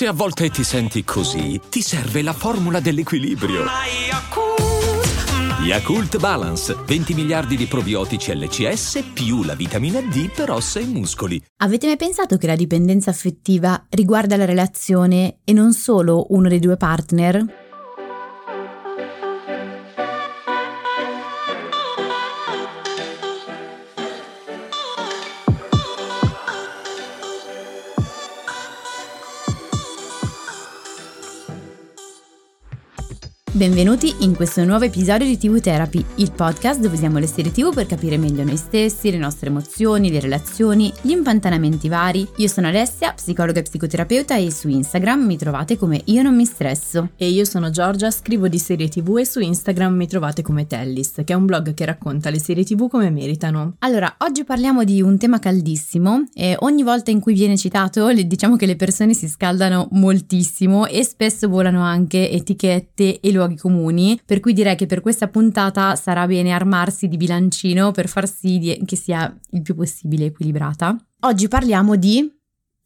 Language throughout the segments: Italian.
Se a volte ti senti così, ti serve la formula dell'equilibrio. Yakult Balance, 20 miliardi di probiotici LCS più la vitamina D per ossa e muscoli. Avete mai pensato che la dipendenza affettiva riguarda la relazione e non solo uno dei due partner? Benvenuti in questo nuovo episodio di TV Therapy, il podcast dove usiamo le serie TV per capire meglio noi stessi, le nostre emozioni, le relazioni, gli impantanamenti vari. Io sono Alessia, psicologa e psicoterapeuta e su Instagram mi trovate come Io non mi stresso. E io sono Giorgia, scrivo di serie TV e su Instagram mi trovate come Tellist, che è un blog che racconta le serie TV come meritano. Allora, oggi parliamo di un tema caldissimo e ogni volta in cui viene citato diciamo che le persone si scaldano moltissimo e spesso volano anche etichette e luoghi luoghi comuni, per cui direi che per questa puntata sarà bene armarsi di bilancino per far sì che sia il più possibile equilibrata. Oggi parliamo di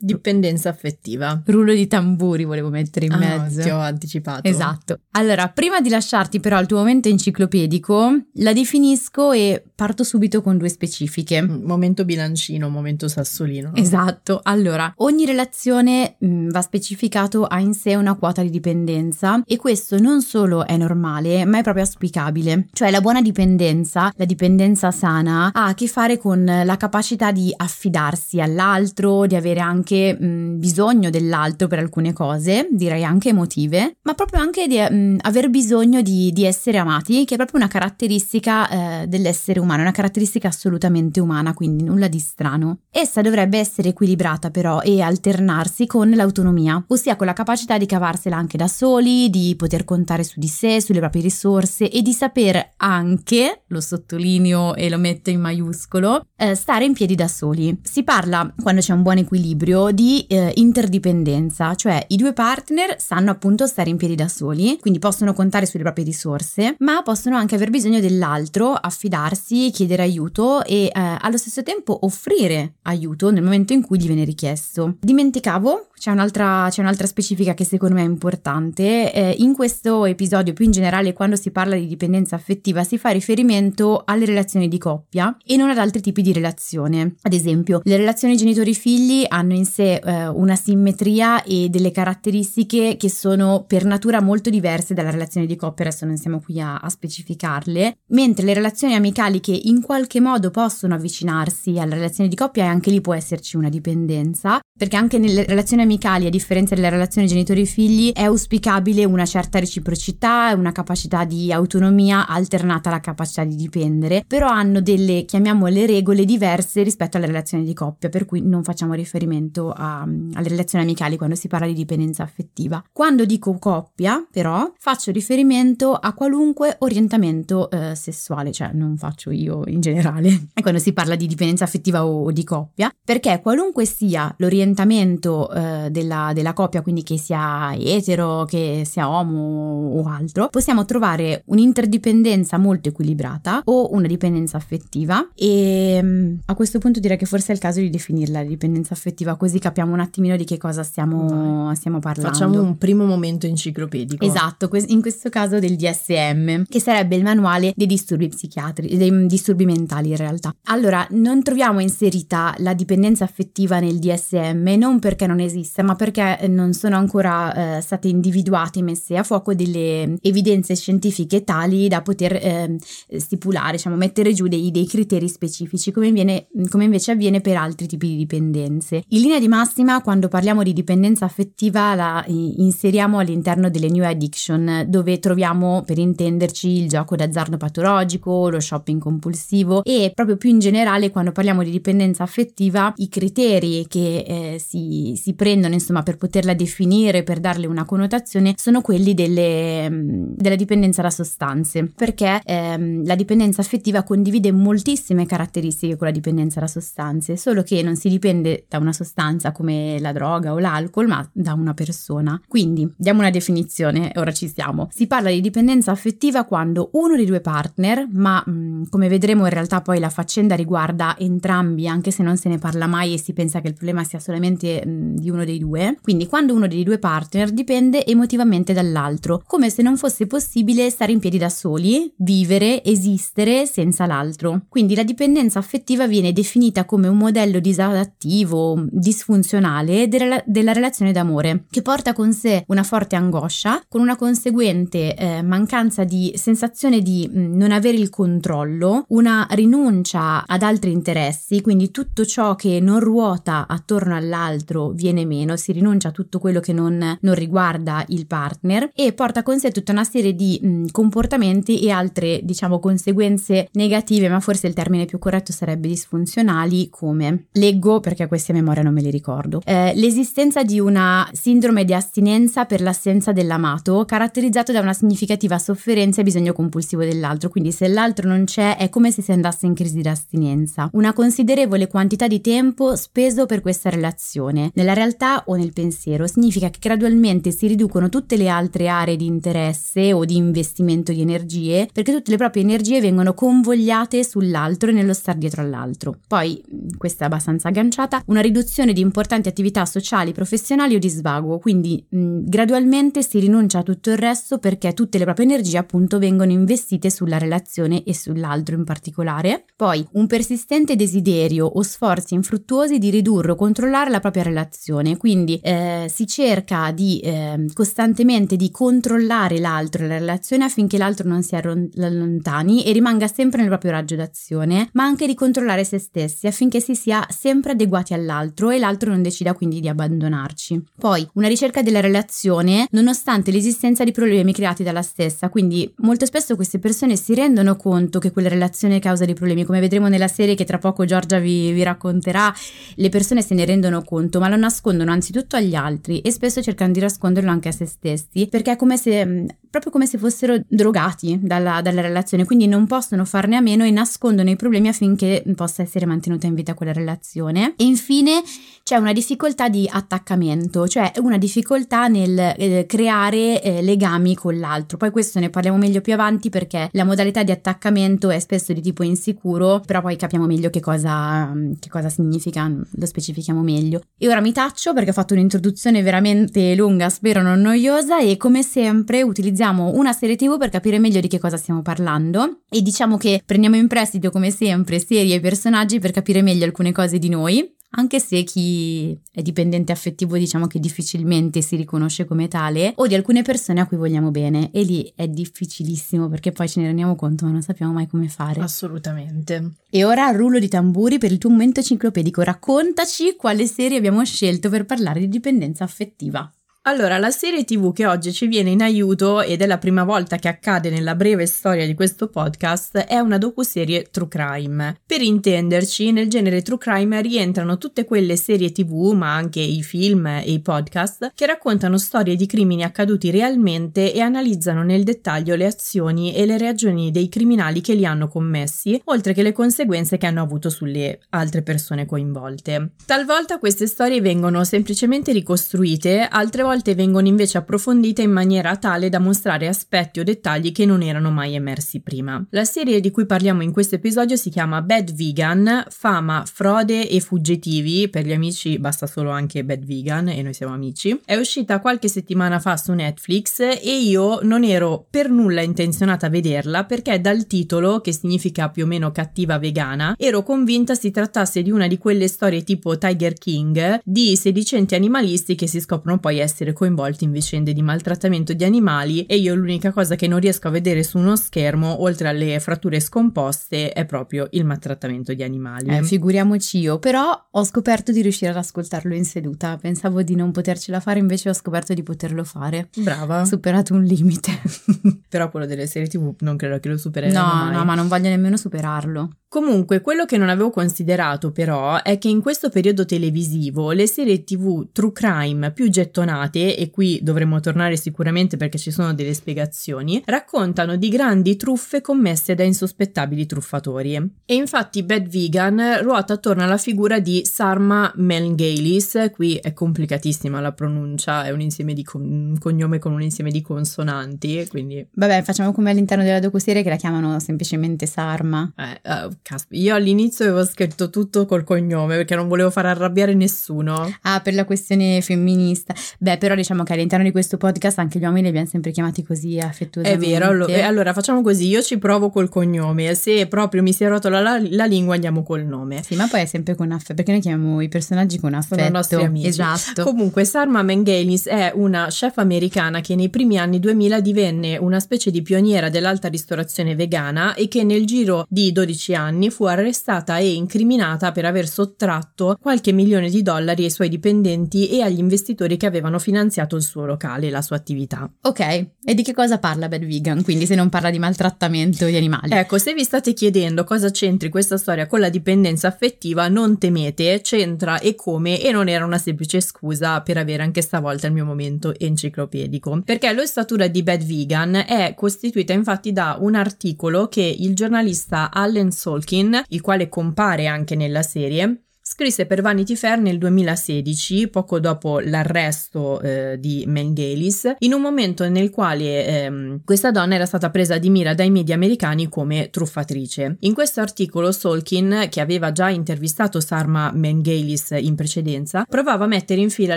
Dipendenza affettiva. Rullo di tamburi volevo mettere in ah, mezzo. Ti ho anticipato. Esatto. Allora, prima di lasciarti però al tuo momento enciclopedico, la definisco e parto subito con due specifiche. Mm, momento bilancino, momento sassolino. No? Esatto. Allora, ogni relazione mh, mm, va specificato ha in sé una quota di dipendenza e questo non solo è normale, ma è proprio auspicabile. Cioè la buona dipendenza, la dipendenza sana, ha a che fare con la capacità di affidarsi all'altro, di avere anche anche mh, bisogno dell'altro per alcune cose, direi anche emotive, ma proprio anche di mh, aver bisogno di, di, essere amati, che è proprio una caratteristica eh, dell'essere umano, una caratteristica assolutamente umana, quindi nulla di strano. Essa dovrebbe essere equilibrata però e alternarsi con l'autonomia, ossia con la capacità di cavarsela anche da soli, di poter contare su di sé, sulle proprie risorse e di saper anche, lo sottolineo e lo metto in maiuscolo, eh, stare in piedi da soli. Si parla, quando c'è un buon equilibrio, di eh, interdipendenza, cioè i due partner sanno appunto stare in piedi da soli, quindi possono contare sulle proprie risorse, ma possono anche aver bisogno dell'altro, affidarsi, chiedere aiuto e eh, allo stesso tempo offrire aiuto nel momento in cui gli viene richiesto. Dimenticavo, c'è un'altra, c'è un'altra specifica che secondo me è importante. Eh, in questo episodio, più in generale, quando si parla di dipendenza affettiva, si fa riferimento alle relazioni di coppia e non ad altri tipi di relazione. Ad esempio, le relazioni genitori-figli hanno in in sé eh, una simmetria e delle caratteristiche che sono per natura molto diverse dalla relazione di coppia, adesso non siamo qui a, a specificarle, mentre le relazioni amicali che in qualche modo possono avvicinarsi alla relazione di coppia e anche lì può esserci una dipendenza, perché anche nelle relazioni amicali, a differenza delle relazioni genitori-figli, è auspicabile una certa reciprocità una capacità di autonomia alternata alla capacità di dipendere, però hanno delle, chiamiamole, regole diverse rispetto alle relazioni di coppia, per cui non facciamo riferimento riferimento a, alle relazioni amicali quando si parla di dipendenza affettiva. Quando dico coppia, però, faccio riferimento a qualunque orientamento eh, sessuale, cioè non faccio io in generale, e quando si parla di dipendenza affettiva o, o di coppia, perché qualunque sia l'orientamento eh, della, della coppia, quindi che sia etero, che sia homo o altro, possiamo trovare un'interdipendenza molto equilibrata o una dipendenza affettiva. E mm, a questo punto direi che forse è il caso di definirla la dipendenza affettiva così capiamo un attimino di che cosa stiamo, stiamo parlando. Facciamo un primo momento enciclopedico. Esatto, in questo caso del DSM, che sarebbe il manuale dei disturbi psichiatrici, dei disturbi mentali in realtà. Allora, non troviamo inserita la dipendenza affettiva nel DSM, non perché non esista, ma perché non sono ancora eh, state individuate e messe a fuoco delle evidenze scientifiche tali da poter eh, stipulare, diciamo, mettere giù dei, dei criteri specifici, come, viene, come invece avviene per altri tipi di dipendenze. In linea di massima, quando parliamo di dipendenza affettiva, la inseriamo all'interno delle new addiction, dove troviamo, per intenderci, il gioco d'azzardo patologico, lo shopping compulsivo e proprio più in generale, quando parliamo di dipendenza affettiva, i criteri che eh, si, si, prendono, insomma, per poterla definire, per darle una connotazione, sono quelli delle, della dipendenza da sostanze, perché ehm, la dipendenza affettiva condivide moltissime caratteristiche con la dipendenza da sostanze, solo che non si dipende da una sostanza sostanza come la droga o l'alcol, ma da una persona. Quindi diamo una definizione, ora ci siamo. Si parla di dipendenza affettiva quando uno dei due partner, ma mh, mm, come vedremo in realtà poi la faccenda riguarda entrambi, anche se non se ne parla mai e si pensa che il problema sia solamente mh, mm, di uno dei due, quindi quando uno dei due partner dipende emotivamente dall'altro, come se non fosse possibile stare in piedi da soli, vivere, esistere senza l'altro. Quindi la dipendenza affettiva viene definita come un modello disadattivo, disfunzionale della, della relazione d'amore, che porta con sé una forte angoscia, con una conseguente eh, mancanza di sensazione di mm, non avere il controllo, una rinuncia ad altri interessi, quindi tutto ciò che non ruota attorno all'altro viene meno, si rinuncia a tutto quello che non, non riguarda il partner e porta con sé tutta una serie di mh, comportamenti e altre, diciamo, conseguenze negative, ma forse il termine più corretto sarebbe disfunzionali, come leggo perché queste a memoria non me li ricordo. Eh, l'esistenza di una sindrome di astinenza per l'assenza dell'amato, caratterizzato da una significativa sofferenza e bisogno compulsivo dell'altro, quindi se l'altro non c'è è come se si andasse in crisi d'astinenza. Una considerevole quantità di tempo speso per questa relazione, nella realtà o nel pensiero, significa che gradualmente si riducono tutte le altre aree di interesse o di investimento di energie, perché tutte le proprie energie vengono convogliate sull'altro e nello star dietro all'altro. Poi, questa è abbastanza agganciata, una riduzione di importanti attività sociali, professionali o di svago, quindi mh, gradualmente si rinuncia a tutto il resto perché tutte le proprie energie appunto vengono investite sulla relazione e sull'altro in particolare. Poi un persistente desiderio o sforzi infruttuosi di ridurre o controllare la propria relazione, quindi eh, si cerca di eh, costantemente di controllare l'altro e la relazione affinché l'altro non si allontani e rimanga sempre nel proprio raggio d'azione, ma anche di controllare se stessi affinché si sia sempre adeguati all'altro e l'altro non decida quindi di abbandonarci. Poi una ricerca della relazione nonostante l'esistenza di problemi creati dalla stessa, quindi molto spesso queste persone si rendono conto che quella relazione causa dei problemi, come vedremo nella serie che tra poco Giorgia vi, vi racconterà, le persone se ne rendono conto, ma lo nascondono anzitutto agli altri e spesso cercano di nasconderlo anche a se stessi, perché è come se proprio come se fossero drogati dalla, dalla, relazione, quindi non possono farne a meno e nascondono i problemi affinché possa essere mantenuta in vita quella relazione. E infine c'è una difficoltà di attaccamento, cioè una difficoltà nel eh, creare eh, legami con l'altro. Poi questo ne parliamo meglio più avanti perché la modalità di attaccamento è spesso di tipo insicuro, però poi capiamo meglio che cosa, che cosa significa, lo specifichiamo meglio. E ora mi taccio perché ho fatto un'introduzione veramente lunga, spero non noiosa e come sempre utilizziamo una serie TV per capire meglio di che cosa stiamo parlando e diciamo che prendiamo in prestito come sempre serie e personaggi per capire meglio alcune cose di noi anche se chi è dipendente affettivo diciamo che difficilmente si riconosce come tale, o di alcune persone a cui vogliamo bene, e lì è difficilissimo perché poi ce ne rendiamo conto ma non sappiamo mai come fare. Assolutamente. E ora rullo di tamburi per il tuo momento enciclopedico, raccontaci quale serie abbiamo scelto per parlare di dipendenza affettiva. Allora, la serie TV che oggi ci viene in aiuto ed è la prima volta che accade nella breve storia di questo podcast è una docuserie True Crime. Per intenderci, nel genere True Crime rientrano tutte quelle serie TV, ma anche i film e i podcast, che raccontano storie di crimini accaduti realmente e analizzano nel dettaglio le azioni e le reazioni dei criminali che li hanno commessi, oltre che le conseguenze che hanno avuto sulle altre persone coinvolte. Talvolta queste storie vengono semplicemente ricostruite, altre volte volte vengono invece approfondite in maniera tale da mostrare aspetti o dettagli che non erano mai emersi prima. La serie di cui parliamo in questo episodio si chiama Bad Vegan, fama, frode e fuggitivi, per gli amici basta solo anche Bad Vegan e noi siamo amici. È uscita qualche settimana fa su Netflix e io non ero per nulla intenzionata a vederla perché dal titolo, che significa più o meno cattiva vegana, ero convinta si trattasse di una di quelle storie tipo Tiger King di sedicenti animalisti che si scoprono poi essere essere coinvolti in vicende di maltrattamento di animali e io l'unica cosa che non riesco a vedere su uno schermo, oltre alle fratture scomposte, è proprio il maltrattamento di animali. Eh, figuriamoci io, però ho scoperto di riuscire ad ascoltarlo in seduta. Pensavo di non potercela fare, invece ho scoperto di poterlo fare. Brava. Ho superato un limite. però quello delle serie TV non credo che lo supereremo No, mai. no, ma non voglio nemmeno superarlo. Comunque, quello che non avevo considerato però è che in questo periodo televisivo le serie TV true crime più gettonate filmate, e qui dovremmo tornare sicuramente perché ci sono delle spiegazioni, raccontano di grandi truffe commesse da insospettabili truffatori. E infatti Bad Vegan ruota attorno alla figura di Sarma Melngailis, qui è complicatissima la pronuncia, è un insieme di con- un cognome con un insieme di consonanti, quindi... Vabbè, facciamo come all'interno della docuserie che la chiamano semplicemente Sarma. Eh, uh, io all'inizio avevo scritto tutto col cognome perché non volevo far arrabbiare nessuno. Ah, per la questione femminista. Beh, però diciamo che all'interno di questo podcast anche gli uomini li abbiamo sempre chiamati così affettuosamente. È vero, allora, allora facciamo così, io ci provo col cognome, se proprio mi si è rotto la, la, lingua andiamo col nome. Sì, ma poi è sempre con affetto, perché noi chiamiamo i personaggi con affetto. Sono nostri amici. Esatto. Comunque, Sarma Mengelis è una chef americana che nei primi anni 2000 divenne una specie di pioniera dell'alta ristorazione vegana e che nel giro di 12 anni fu arrestata e incriminata per aver sottratto qualche milione di dollari ai suoi dipendenti e agli investitori che avevano finanziato il suo locale e la sua attività. Ok, e di che cosa parla Bad Vegan? Quindi se non parla di maltrattamento di animali. Ecco, se vi state chiedendo cosa c'entri questa storia con la dipendenza affettiva, non temete, c'entra e come e non era una semplice scusa per avere anche stavolta il mio momento enciclopedico. Perché l'ossatura di Bad Vegan è costituita infatti da un articolo che il giornalista Allen Solkin, il quale compare anche nella serie, Scrisse per Vanity Fair nel 2016, poco dopo l'arresto eh, di Mengelis, in un momento nel quale ehm, questa donna era stata presa di mira dai media americani come truffatrice. In questo articolo Solkin, che aveva già intervistato Sarma Mengelis in precedenza, provava a mettere in fila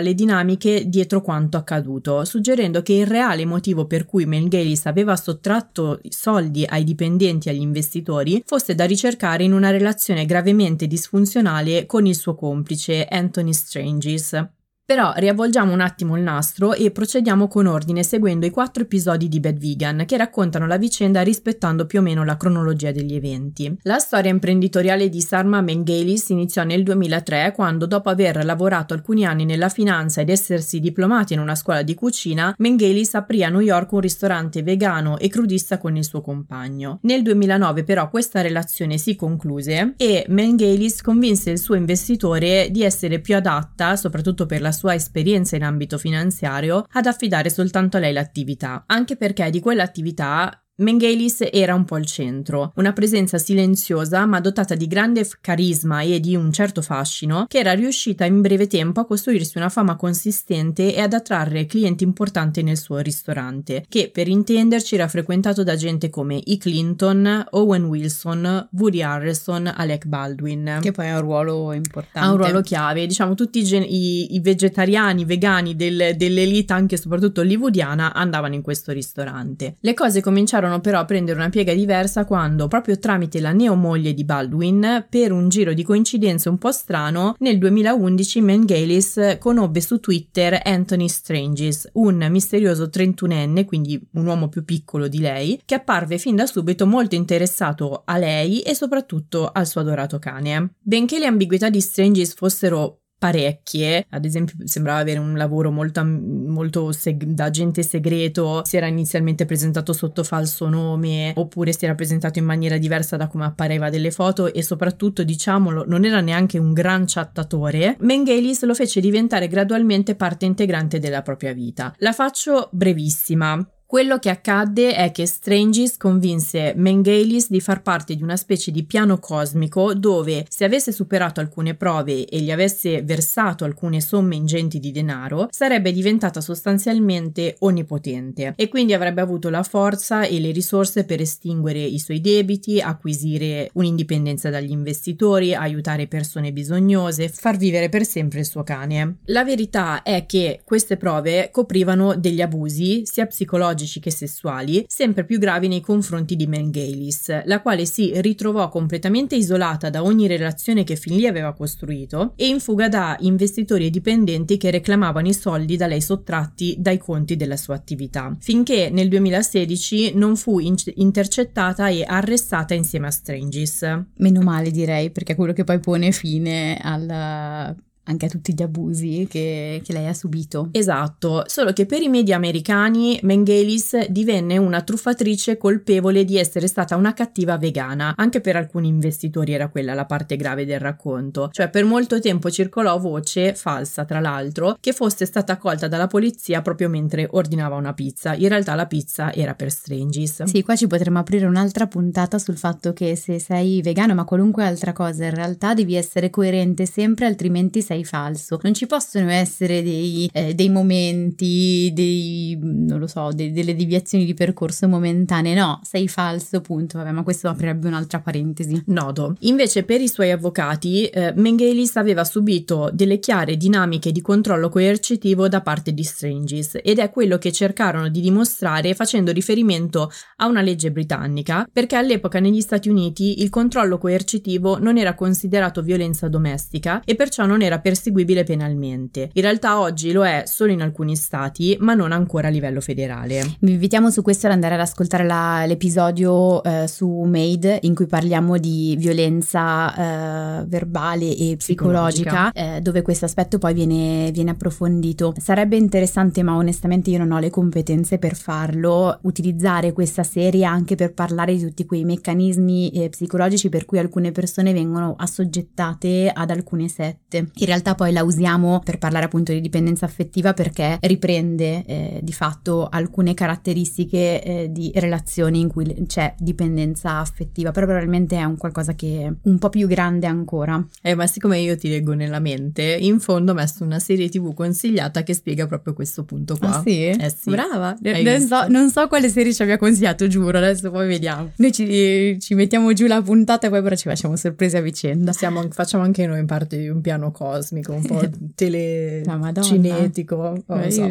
le dinamiche dietro quanto accaduto, suggerendo che il reale motivo per cui Mengelis aveva sottratto soldi ai dipendenti e agli investitori fosse da ricercare in una relazione gravemente disfunzionale con con il suo complice Anthony Strangis. Però riavvolgiamo un attimo il nastro e procediamo con ordine seguendo i quattro episodi di Bad Vegan che raccontano la vicenda rispettando più o meno la cronologia degli eventi. La storia imprenditoriale di Sarma Mengelis iniziò nel 2003 quando dopo aver lavorato alcuni anni nella finanza ed essersi diplomati in una scuola di cucina, Mengelis aprì a New York un ristorante vegano e crudista con il suo compagno. Nel 2009 però questa relazione si concluse e Mengelis convinse il suo investitore di essere più adatta, soprattutto per la sua esperienza in ambito finanziario ad affidare soltanto a lei l'attività, anche perché di quell'attività Mengelis era un po' il centro, una presenza silenziosa ma dotata di grande carisma e di un certo fascino, che era riuscita in breve tempo a costruirsi una fama consistente e ad attrarre clienti importanti nel suo ristorante, che per intenderci era frequentato da gente come E. Clinton, Owen Wilson, Woody Harrelson, Alec Baldwin. Che poi ha un ruolo importante. Ha un ruolo chiave, diciamo tutti i, gen- i, i vegetariani, vegani del, dell'elite, anche e soprattutto hollywoodiana, andavano in questo ristorante. Le cose cominciarono iniziarono però a prendere una piega diversa quando, proprio tramite la neomoglie di Baldwin, per un giro di coincidenze un po' strano, nel 2011 Mengelis conobbe su Twitter Anthony Strangis, un misterioso 31enne, quindi un uomo più piccolo di lei, che apparve fin da subito molto interessato a lei e soprattutto al suo adorato cane. Benché le ambiguità di Strangis fossero parecchie, ad esempio sembrava avere un lavoro molto, molto seg- da agente segreto, si era inizialmente presentato sotto falso nome oppure si era presentato in maniera diversa da come appareva delle foto e soprattutto diciamolo non era neanche un gran chattatore, Mengelis lo fece diventare gradualmente parte integrante della propria vita. La faccio brevissima. Quello che accadde è che Strangis convinse Mengelis di far parte di una specie di piano cosmico dove se avesse superato alcune prove e gli avesse versato alcune somme ingenti di denaro, sarebbe diventata sostanzialmente onnipotente e quindi avrebbe avuto la forza e le risorse per estinguere i suoi debiti, acquisire un'indipendenza dagli investitori, aiutare persone bisognose, far vivere per sempre il suo cane. La verità è che queste prove coprivano degli abusi sia psicologici psicologici che sessuali, sempre più gravi nei confronti di Mengelis, la quale si ritrovò completamente isolata da ogni relazione che fin lì aveva costruito e in fuga da investitori e dipendenti che reclamavano i soldi da lei sottratti dai conti della sua attività, finché nel 2016 non fu in- intercettata e arrestata insieme a Strangis. Meno male direi, perché è quello che poi pone fine alla anche a tutti gli abusi che, che, lei ha subito. Esatto, solo che per i media americani Mengelis divenne una truffatrice colpevole di essere stata una cattiva vegana. Anche per alcuni investitori era quella la parte grave del racconto. Cioè per molto tempo circolò voce, falsa tra l'altro, che fosse stata colta dalla polizia proprio mentre ordinava una pizza. In realtà la pizza era per Strangis. Sì, qua ci potremmo aprire un'altra puntata sul fatto che se sei vegano ma qualunque altra cosa in realtà devi essere coerente sempre altrimenti sei falso. Non ci possono essere dei, eh, dei momenti, dei, non lo so, de- delle deviazioni di percorso momentanee. No, sei falso, punto. Vabbè, ma questo aprirebbe un'altra parentesi. Nodo. Invece per i suoi avvocati, eh, Mengelis aveva subito delle chiare dinamiche di controllo coercitivo da parte di Strangis ed è quello che cercarono di dimostrare facendo riferimento a una legge britannica perché all'epoca negli Stati Uniti il controllo coercitivo non era considerato violenza domestica e perciò non era perseguibile penalmente. In realtà oggi lo è solo in alcuni stati, ma non ancora a livello federale. Vi invitiamo su questo ad andare ad ascoltare la, l'episodio eh, su Made in cui parliamo di violenza eh, verbale e psicologica, psicologica. Eh, dove questo aspetto poi viene, viene approfondito. Sarebbe interessante, ma onestamente io non ho le competenze per farlo, utilizzare questa serie anche per parlare di tutti quei meccanismi eh, psicologici per cui alcune persone vengono assoggettate ad alcune sette. In realtà poi la usiamo per parlare appunto di dipendenza affettiva perché riprende eh, di fatto alcune caratteristiche eh, di relazioni in cui c'è dipendenza affettiva, però probabilmente è un qualcosa che è un po' più grande ancora. Eh, ma siccome io ti leggo nella mente, in fondo ho messo una serie tv consigliata che spiega proprio questo punto qua. Ah sì? Eh sì. Brava. Non so, non so, quale serie ci abbia consigliato, giuro, adesso poi vediamo. Noi ci, ci mettiamo giù la puntata e poi però ci facciamo sorprese a vicenda. Siamo, facciamo anche noi in parte di un piano cosmico, un po' telecinetico. Non so.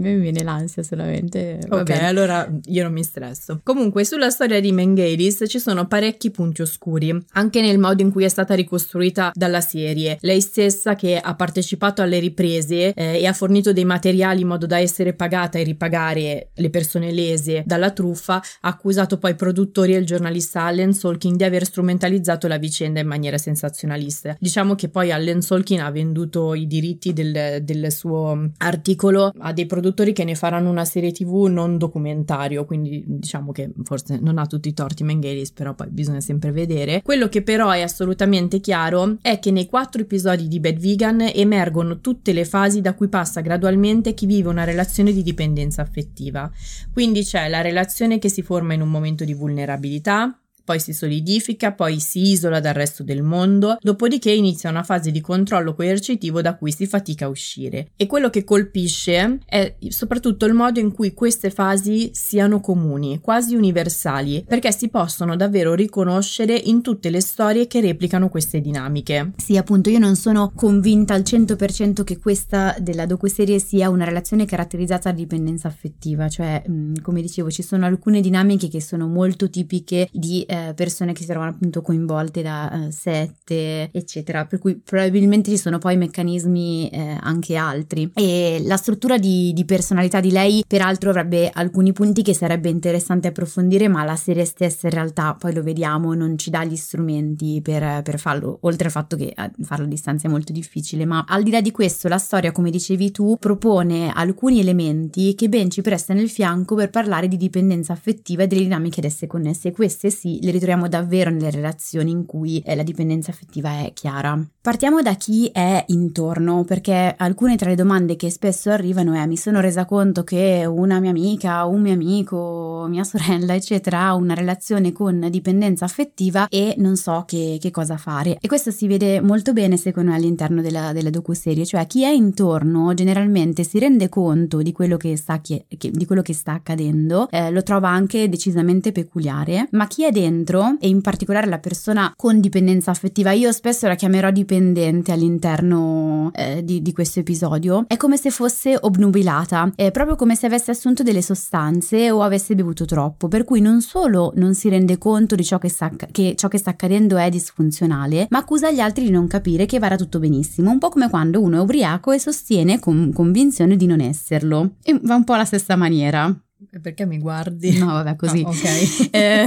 Mi viene l'ansia solamente. Va ok, bene. allora io non mi stresso. Comunque, sulla storia di Mengelis ci sono parecchi punti oscuri, anche nel modo in cui è stata ricostruita dalla serie. Lei stessa che ha partecipato alle riprese eh, e ha fornito dei materiali in modo da essere pagata e ripagare le persone lese dalla truffa, ha accusato poi i produttori e il giornalista Allen Solkin di aver strumentalizzato la vicenda in maniera sensazionalista. Diciamo che poi Allen Solkin ha venduto i diritti del, del suo articolo a dei produttori che ne faranno una serie tv non documentario, quindi diciamo che forse non ha tutti i torti Mengelis, però poi bisogna sempre vedere. Quello che però è assolutamente chiaro è che nei quattro episodi di Bad Vegan emergono tutte le fasi da cui passa gradualmente chi vive una relazione di dipendenza affettiva. Quindi c'è la relazione che si forma in un momento di vulnerabilità, poi si solidifica, poi si isola dal resto del mondo, dopodiché inizia una fase di controllo coercitivo da cui si fatica a uscire. E quello che colpisce è soprattutto il modo in cui queste fasi siano comuni, quasi universali, perché si possono davvero riconoscere in tutte le storie che replicano queste dinamiche. Sì, appunto, io non sono convinta al 100% che questa della docuserie sia una relazione caratterizzata da dipendenza affettiva, cioè, come dicevo, ci sono alcune dinamiche che sono molto tipiche di eh, persone che si trovano appunto coinvolte da eh, sette, eccetera, per cui probabilmente ci sono poi meccanismi eh, anche altri. E la struttura di, di, personalità di lei, peraltro, avrebbe alcuni punti che sarebbe interessante approfondire, ma la serie stessa in realtà, poi lo vediamo, non ci dà gli strumenti per, per farlo, oltre al fatto che eh, farlo a distanza è molto difficile, ma al di là di questo, la storia, come dicevi tu, propone alcuni elementi che ben ci prestano il fianco per parlare di dipendenza affettiva e delle dinamiche ad esse connesse. Queste sì, le ritroviamo davvero nelle relazioni in cui eh, la dipendenza affettiva è chiara. Partiamo da chi è intorno, perché alcune tra le domande che spesso arrivano è mi sono resa conto che una mia amica, un mio amico, mia sorella, eccetera, ha una relazione con dipendenza affettiva e non so che, che cosa fare. E questo si vede molto bene secondo me all'interno della, della docuserie, cioè chi è intorno generalmente si rende conto di quello che sta, che, di quello che sta accadendo, eh, lo trova anche decisamente peculiare, ma chi è dentro dentro e in particolare la persona con dipendenza affettiva, io spesso la chiamerò dipendente all'interno eh, di, di, questo episodio, è come se fosse obnubilata, è proprio come se avesse assunto delle sostanze o avesse bevuto troppo, per cui non solo non si rende conto di ciò che sta, che ciò che sta accadendo è disfunzionale, ma accusa gli altri di non capire che vada tutto benissimo, un po' come quando uno è ubriaco e sostiene con convinzione di non esserlo. E va un po' alla stessa maniera. Perché mi guardi? No, vabbè, così. Ah, ok. Eh,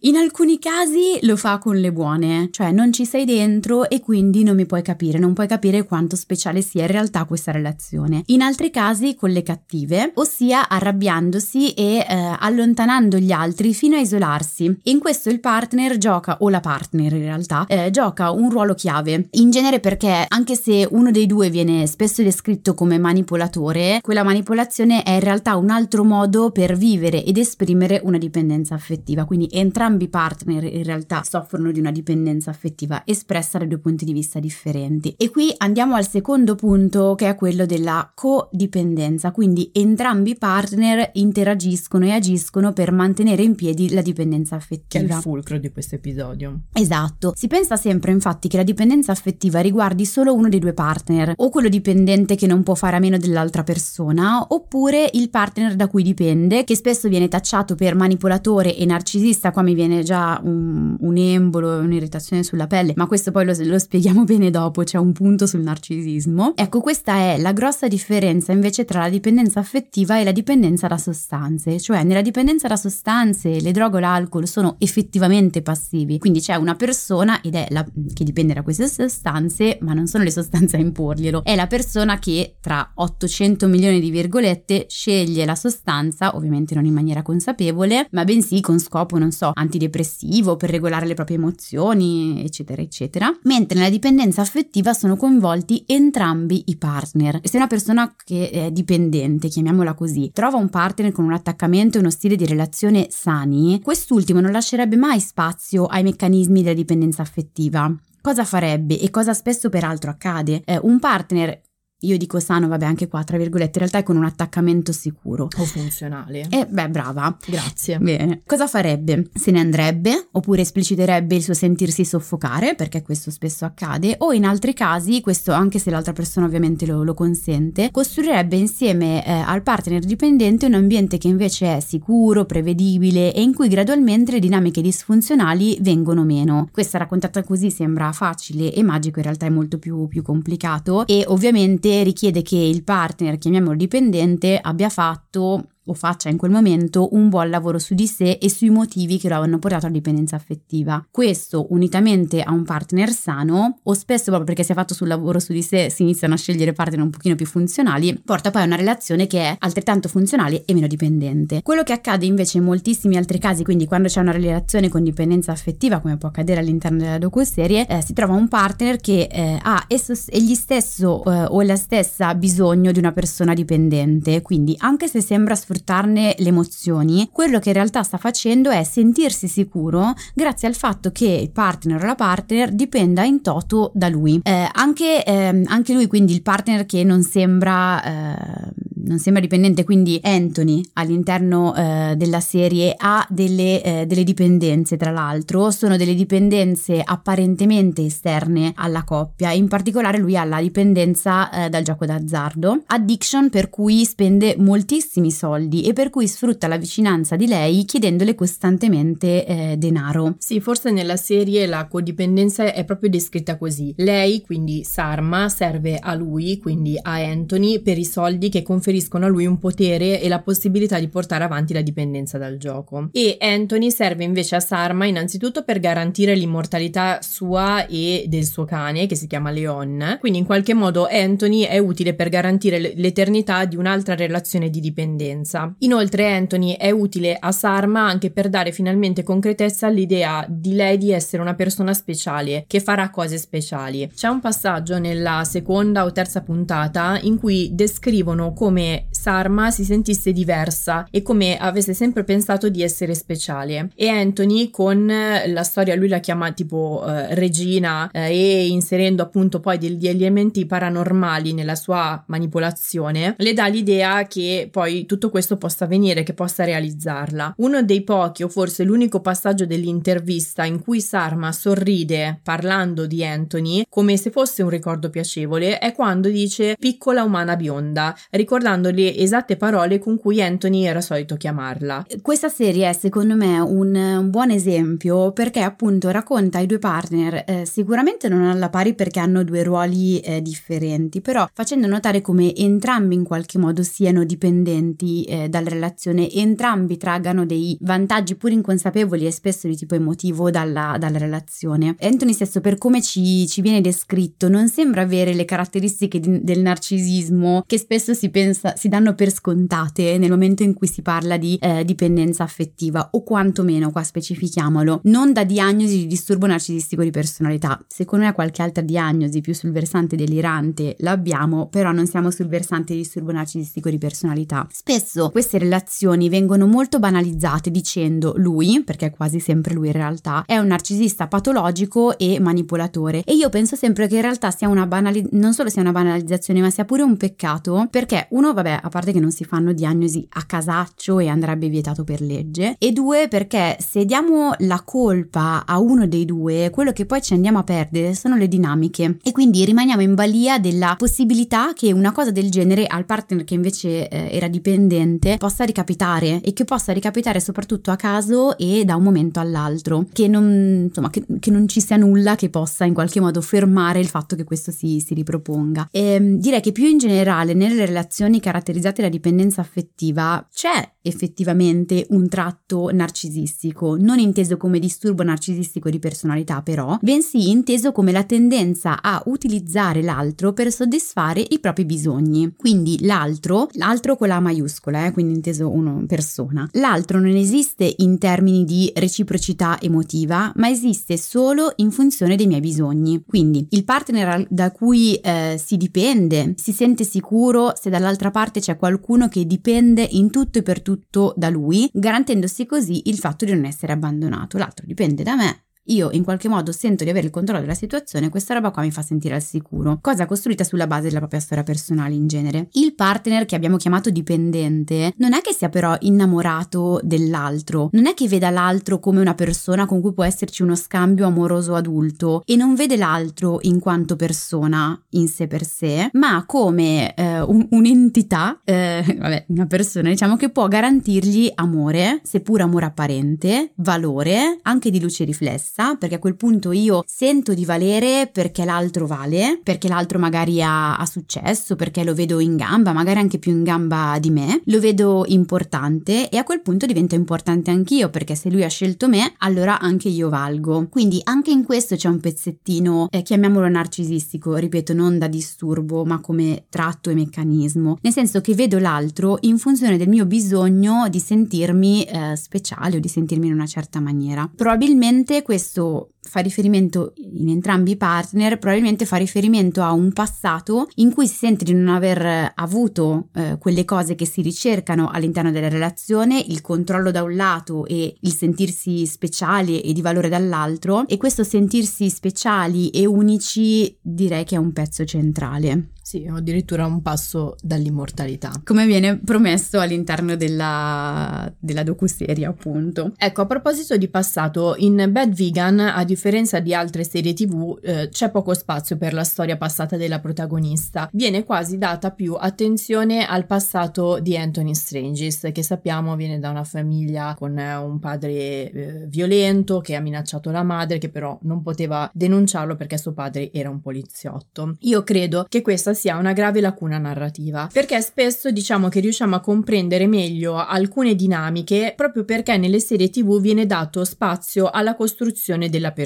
in alcuni casi lo fa con le buone, cioè non ci sei dentro e quindi non mi puoi capire, non puoi capire quanto speciale sia in realtà questa relazione. In altri casi con le cattive, ossia arrabbiandosi e eh, allontanando gli altri fino a isolarsi. In questo il partner gioca, o la partner in realtà, eh, gioca un ruolo chiave. In genere perché anche se uno dei due viene spesso descritto come manipolatore, quella manipolazione è in realtà un altro modo per vivere ed esprimere una dipendenza affettiva. Quindi entrambi i partner in realtà soffrono di una dipendenza affettiva espressa da due punti di vista differenti. E qui andiamo al secondo punto che è quello della codipendenza. Quindi entrambi i partner interagiscono e agiscono per mantenere in piedi la dipendenza affettiva. Che è il fulcro di questo episodio. Esatto. Si pensa sempre infatti che la dipendenza affettiva riguardi solo uno dei due partner, o quello dipendente che non può fare a meno dell'altra persona, oppure il partner da cui dipende, che spesso viene tacciato per manipolatore e narcisista, qua mi viene già un, un embolo, un'irritazione sulla pelle, ma questo poi lo, lo spieghiamo bene dopo, c'è un punto sul narcisismo. Ecco, questa è la grossa differenza invece tra la dipendenza affettiva e la dipendenza da sostanze, cioè nella dipendenza da sostanze le droghe o l'alcol sono effettivamente passivi, quindi c'è una persona ed è la, che dipende da queste sostanze, ma non sono le sostanze a imporglielo, è la persona che tra 800 milioni di virgolette sceglie la sostanza, ovviamente non in maniera consapevole, ma bensì con scopo, non so, antidepressivo, per regolare le proprie emozioni, eccetera, eccetera. Mentre nella dipendenza affettiva sono coinvolti entrambi i partner. Se una persona che è dipendente, chiamiamola così, trova un partner con un attaccamento e uno stile di relazione sani, quest'ultimo non lascerebbe mai spazio ai meccanismi della dipendenza affettiva cosa farebbe e cosa spesso peraltro accade? Eh, un partner io dico sano, vabbè, anche qua, tra virgolette, in realtà è con un attaccamento sicuro. O funzionale. E beh, brava. Grazie. Bene. Cosa farebbe? Se ne andrebbe, oppure espliciterebbe il suo sentirsi soffocare, perché questo spesso accade, o in altri casi, questo anche se l'altra persona ovviamente lo, lo consente, costruirebbe insieme eh, al partner dipendente un ambiente che invece è sicuro, prevedibile e in cui gradualmente le dinamiche disfunzionali vengono meno. Questa raccontata così sembra facile e magico, in realtà è molto più, più complicato e ovviamente richiede che il partner, chiamiamolo dipendente, abbia fatto o faccia in quel momento un buon lavoro su di sé e sui motivi che lo hanno portato alla dipendenza affettiva. Questo unitamente a un partner sano, o spesso proprio perché si è fatto sul lavoro su di sé si iniziano a scegliere partner un pochino più funzionali, porta poi a una relazione che è altrettanto funzionale e meno dipendente. Quello che accade invece in moltissimi altri casi, quindi quando c'è una relazione con dipendenza affettiva, come può accadere all'interno della docuserie, eh, si trova un partner che eh, ha esso, egli stesso eh, o la stessa bisogno di una persona dipendente, quindi anche se sembra sfruttare sfruttarne le emozioni, quello che in realtà sta facendo è sentirsi sicuro grazie al fatto che il partner o la partner dipenda in toto da lui. Eh, anche, eh, anche, lui, quindi il partner che non sembra... Eh, non sembra dipendente, quindi Anthony all'interno eh, della serie ha delle, eh, delle, dipendenze, tra l'altro, sono delle dipendenze apparentemente esterne alla coppia, in particolare lui ha la dipendenza eh, dal gioco d'azzardo, addiction per cui spende moltissimi soldi e per cui sfrutta la vicinanza di lei chiedendole costantemente eh, denaro. Sì, forse nella serie la codipendenza è proprio descritta così. Lei, quindi Sarma, serve a lui, quindi a Anthony, per i soldi che conferisce conferiscono a lui un potere e la possibilità di portare avanti la dipendenza dal gioco. E Anthony serve invece a Sarma innanzitutto per garantire l'immortalità sua e del suo cane che si chiama Leon. Quindi in qualche modo Anthony è utile per garantire l'eternità di un'altra relazione di dipendenza. Inoltre Anthony è utile a Sarma anche per dare finalmente concretezza all'idea di lei di essere una persona speciale che farà cose speciali. C'è un passaggio nella seconda o terza puntata in cui descrivono come it Sarma si sentisse diversa e come avesse sempre pensato di essere speciale. E Anthony con la storia, lui la chiama tipo eh, regina eh, e inserendo appunto poi degli elementi paranormali nella sua manipolazione, le dà l'idea che poi tutto questo possa avvenire, che possa realizzarla. Uno dei pochi o forse l'unico passaggio dell'intervista in cui Sarma sorride parlando di Anthony come se fosse un ricordo piacevole è quando dice piccola umana bionda, ricordando ricordandole le esatte parole con cui Anthony era solito chiamarla. Questa serie è secondo me un, un buon esempio perché appunto racconta i due partner eh, sicuramente non alla pari perché hanno due ruoli eh, differenti, però facendo notare come entrambi in qualche modo siano dipendenti eh, dalla relazione, entrambi traggano dei vantaggi pur inconsapevoli e spesso di tipo emotivo dalla, dalla relazione. Anthony stesso per come ci, ci, viene descritto non sembra avere le caratteristiche di, del narcisismo che spesso si pensa, si danno per scontate nel momento in cui si parla di eh, dipendenza affettiva o quantomeno, qua specifichiamolo, non da diagnosi di disturbo narcisistico di personalità. Secondo me qualche altra diagnosi più sul versante delirante l'abbiamo, però non siamo sul versante di disturbo narcisistico di personalità. Spesso queste relazioni vengono molto banalizzate dicendo lui, perché è quasi sempre lui in realtà, è un narcisista patologico e manipolatore e io penso sempre che in realtà sia una banalizzazione, non solo sia una banalizzazione ma sia pure un peccato perché uno vabbè a parte che non si fanno diagnosi a casaccio e andrebbe vietato per legge. E due perché se diamo la colpa a uno dei due quello che poi ci andiamo a perdere sono le dinamiche. E quindi rimaniamo in balia della possibilità che una cosa del genere al partner che invece eh, era dipendente possa ricapitare e che possa ricapitare soprattutto a caso e da un momento all'altro. Che non, insomma, che, che non ci sia nulla che possa in qualche modo fermare il fatto che questo si, si riproponga. E ehm, direi che più in generale nelle relazioni caratterizzate da dipendenza affettiva c'è effettivamente un tratto narcisistico, non inteso come disturbo narcisistico di personalità però, bensì inteso come la tendenza a utilizzare l'altro per soddisfare i propri bisogni. Quindi l'altro, l'altro con la maiuscola, eh, quindi inteso uno persona. L'altro non esiste in termini di reciprocità emotiva, ma esiste solo in funzione dei miei bisogni. Quindi il partner da cui eh, si dipende si sente sicuro se dall'altra parte c'è qualcuno che dipende in tutto e per tutto da lui, garantendosi così il fatto di non essere abbandonato. L'altro dipende da me, io in qualche modo sento di avere il controllo della situazione, questa roba qua mi fa sentire al sicuro, cosa costruita sulla base della propria storia personale in genere. Il partner che abbiamo chiamato dipendente non è che sia però innamorato dell'altro, non è che veda l'altro come una persona con cui può esserci uno scambio amoroso adulto e non vede l'altro in quanto persona in sé per sé, ma come eh, un, un'entità, eh, vabbè, una persona diciamo che può garantirgli amore, seppur amore apparente, valore, anche di luce riflessa basta, perché a quel punto io sento di valere perché l'altro vale, perché l'altro magari ha, ha successo, perché lo vedo in gamba, magari anche più in gamba di me, lo vedo importante e a quel punto divento importante anch'io, perché se lui ha scelto me, allora anche io valgo. Quindi anche in questo c'è un pezzettino, eh, chiamiamolo narcisistico, ripeto, non da disturbo, ma come tratto e meccanismo, nel senso che vedo l'altro in funzione del mio bisogno di sentirmi eh, speciale o di sentirmi in una certa maniera. Probabilmente questo questo fa riferimento in entrambi i partner, probabilmente fa riferimento a un passato in cui si sente di non aver avuto eh, quelle cose che si ricercano all'interno della relazione, il controllo da un lato e il sentirsi speciali e di valore dall'altro e questo sentirsi speciali e unici direi che è un pezzo centrale. Sì, o addirittura un passo dall'immortalità. Come viene promesso all'interno della, della docuserie, appunto. Ecco, a proposito di passato, in Bad Vegan, a differenza di altre serie tv, eh, c'è poco spazio per la storia passata della protagonista. Viene quasi data più attenzione al passato di Anthony Strangis, che sappiamo viene da una famiglia con eh, un padre eh, violento che ha minacciato la madre, che però non poteva denunciarlo perché suo padre era un poliziotto. Io credo che questa sia una grave lacuna narrativa, perché spesso diciamo che riusciamo a comprendere meglio alcune dinamiche proprio perché nelle serie tv viene dato spazio alla costruzione della persona,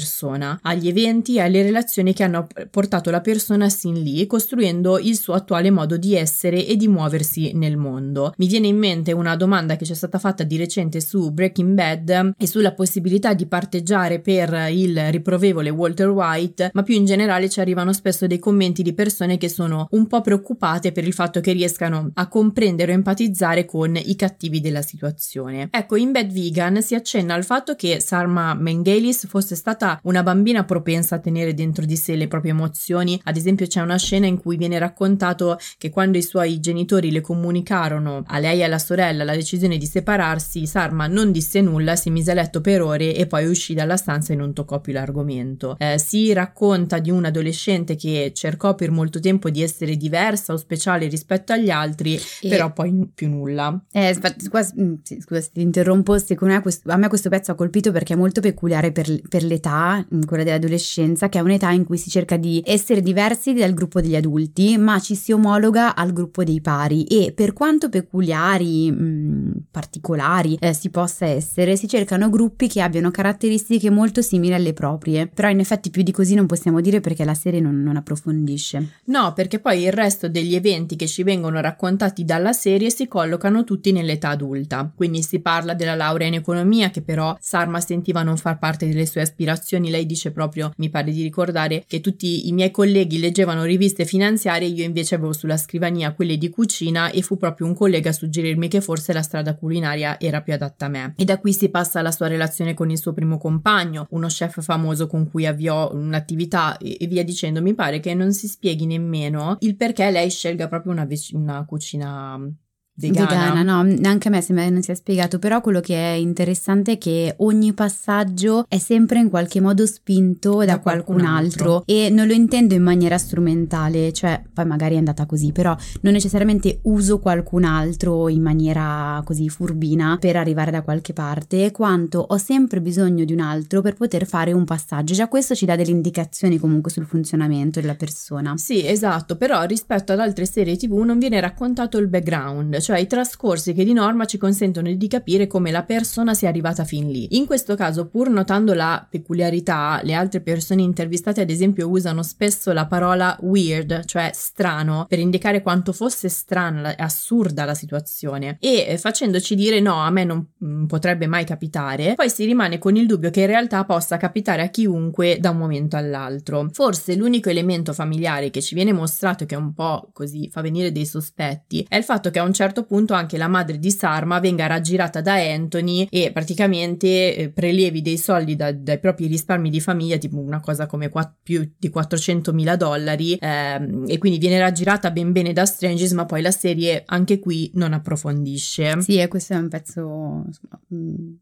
agli eventi e alle relazioni che hanno portato la persona sin lì, costruendo il suo attuale modo di essere e di muoversi nel mondo. Mi viene in mente una domanda che ci è stata fatta di recente su Breaking Bad e sulla possibilità di parteggiare per il riprovevole Walter White, ma più in generale ci arrivano spesso dei commenti di persone che sono un po' preoccupate per il fatto che riescano a comprendere o empatizzare con i cattivi della situazione. Ecco, in Bad Vegan si accenna al fatto che Sarma Mengelis fosse stata una bambina propensa a tenere dentro di sé le proprie emozioni. Ad esempio c'è una scena in cui viene raccontato che quando i suoi genitori le comunicarono a lei e alla sorella la decisione di separarsi, Sarma non disse nulla, si mise a letto per ore e poi uscì dalla stanza e non toccò più l'argomento. Eh, si racconta di un adolescente che cercò per molto tempo di essere diversa o speciale rispetto agli altri, e... però poi più nulla. Eh, scusa, mm, scusa ti interrompo, secondo me questo, a me questo pezzo ha colpito perché è molto peculiare per, per l'età, mm, quella dell'adolescenza, che è un'età in cui si cerca di essere diversi dal gruppo degli adulti, ma ci si omologa al gruppo dei pari. E per quanto peculiari, mh, mm, particolari eh, si possa essere, si cercano gruppi che abbiano caratteristiche molto simili alle proprie, però in effetti più di così non possiamo dire perché la serie non, non approfondisce. No, perché poi il resto degli eventi che ci vengono raccontati dalla serie si collocano tutti nell'età adulta, quindi si parla della laurea in economia che però Sarma sentiva non far parte delle sue aspirazioni, lei dice proprio, mi pare di ricordare, che tutti i miei colleghi leggevano riviste finanziarie, io invece avevo sulla scrivania quelle di cucina e fu proprio un collega a suggerirmi che forse la strada culinaria era più adatta a me. E da qui si passa alla sua relazione con il suo primo compagno, uno chef famoso con cui avviò un'attività e via dicendo. Mi pare che non si spieghi nemmeno il perché lei scelga proprio una, una cucina vegana. vegana. no, anche a me sembra che non sia spiegato, però quello che è interessante è che ogni passaggio è sempre in qualche modo spinto da, da qualcun, qualcun altro. altro. e non lo intendo in maniera strumentale, cioè poi magari è andata così, però non necessariamente uso qualcun altro in maniera così furbina per arrivare da qualche parte, quanto ho sempre bisogno di un altro per poter fare un passaggio. Già questo ci dà delle indicazioni comunque sul funzionamento della persona. Sì, esatto, però rispetto ad altre serie TV non viene raccontato il background, cioè cioè i trascorsi che di norma ci consentono di capire come la persona sia arrivata fin lì. In questo caso, pur notando la peculiarità, le altre persone intervistate ad esempio usano spesso la parola weird, cioè strano, per indicare quanto fosse strana e assurda la situazione e eh, facendoci dire no, a me non mm, potrebbe mai capitare, poi si rimane con il dubbio che in realtà possa capitare a chiunque da un momento all'altro. Forse l'unico elemento familiare che ci viene mostrato che è un po' così fa venire dei sospetti è il fatto che a un certo certo punto anche la madre di Sarma venga raggirata da Anthony e praticamente eh, prelevi dei soldi da, dai propri risparmi di famiglia, tipo una cosa come quatt- più di 400 mila dollari, ehm, e quindi viene raggirata ben bene da Stranges, ma poi la serie anche qui non approfondisce. Sì, e questo è un pezzo insomma, mm,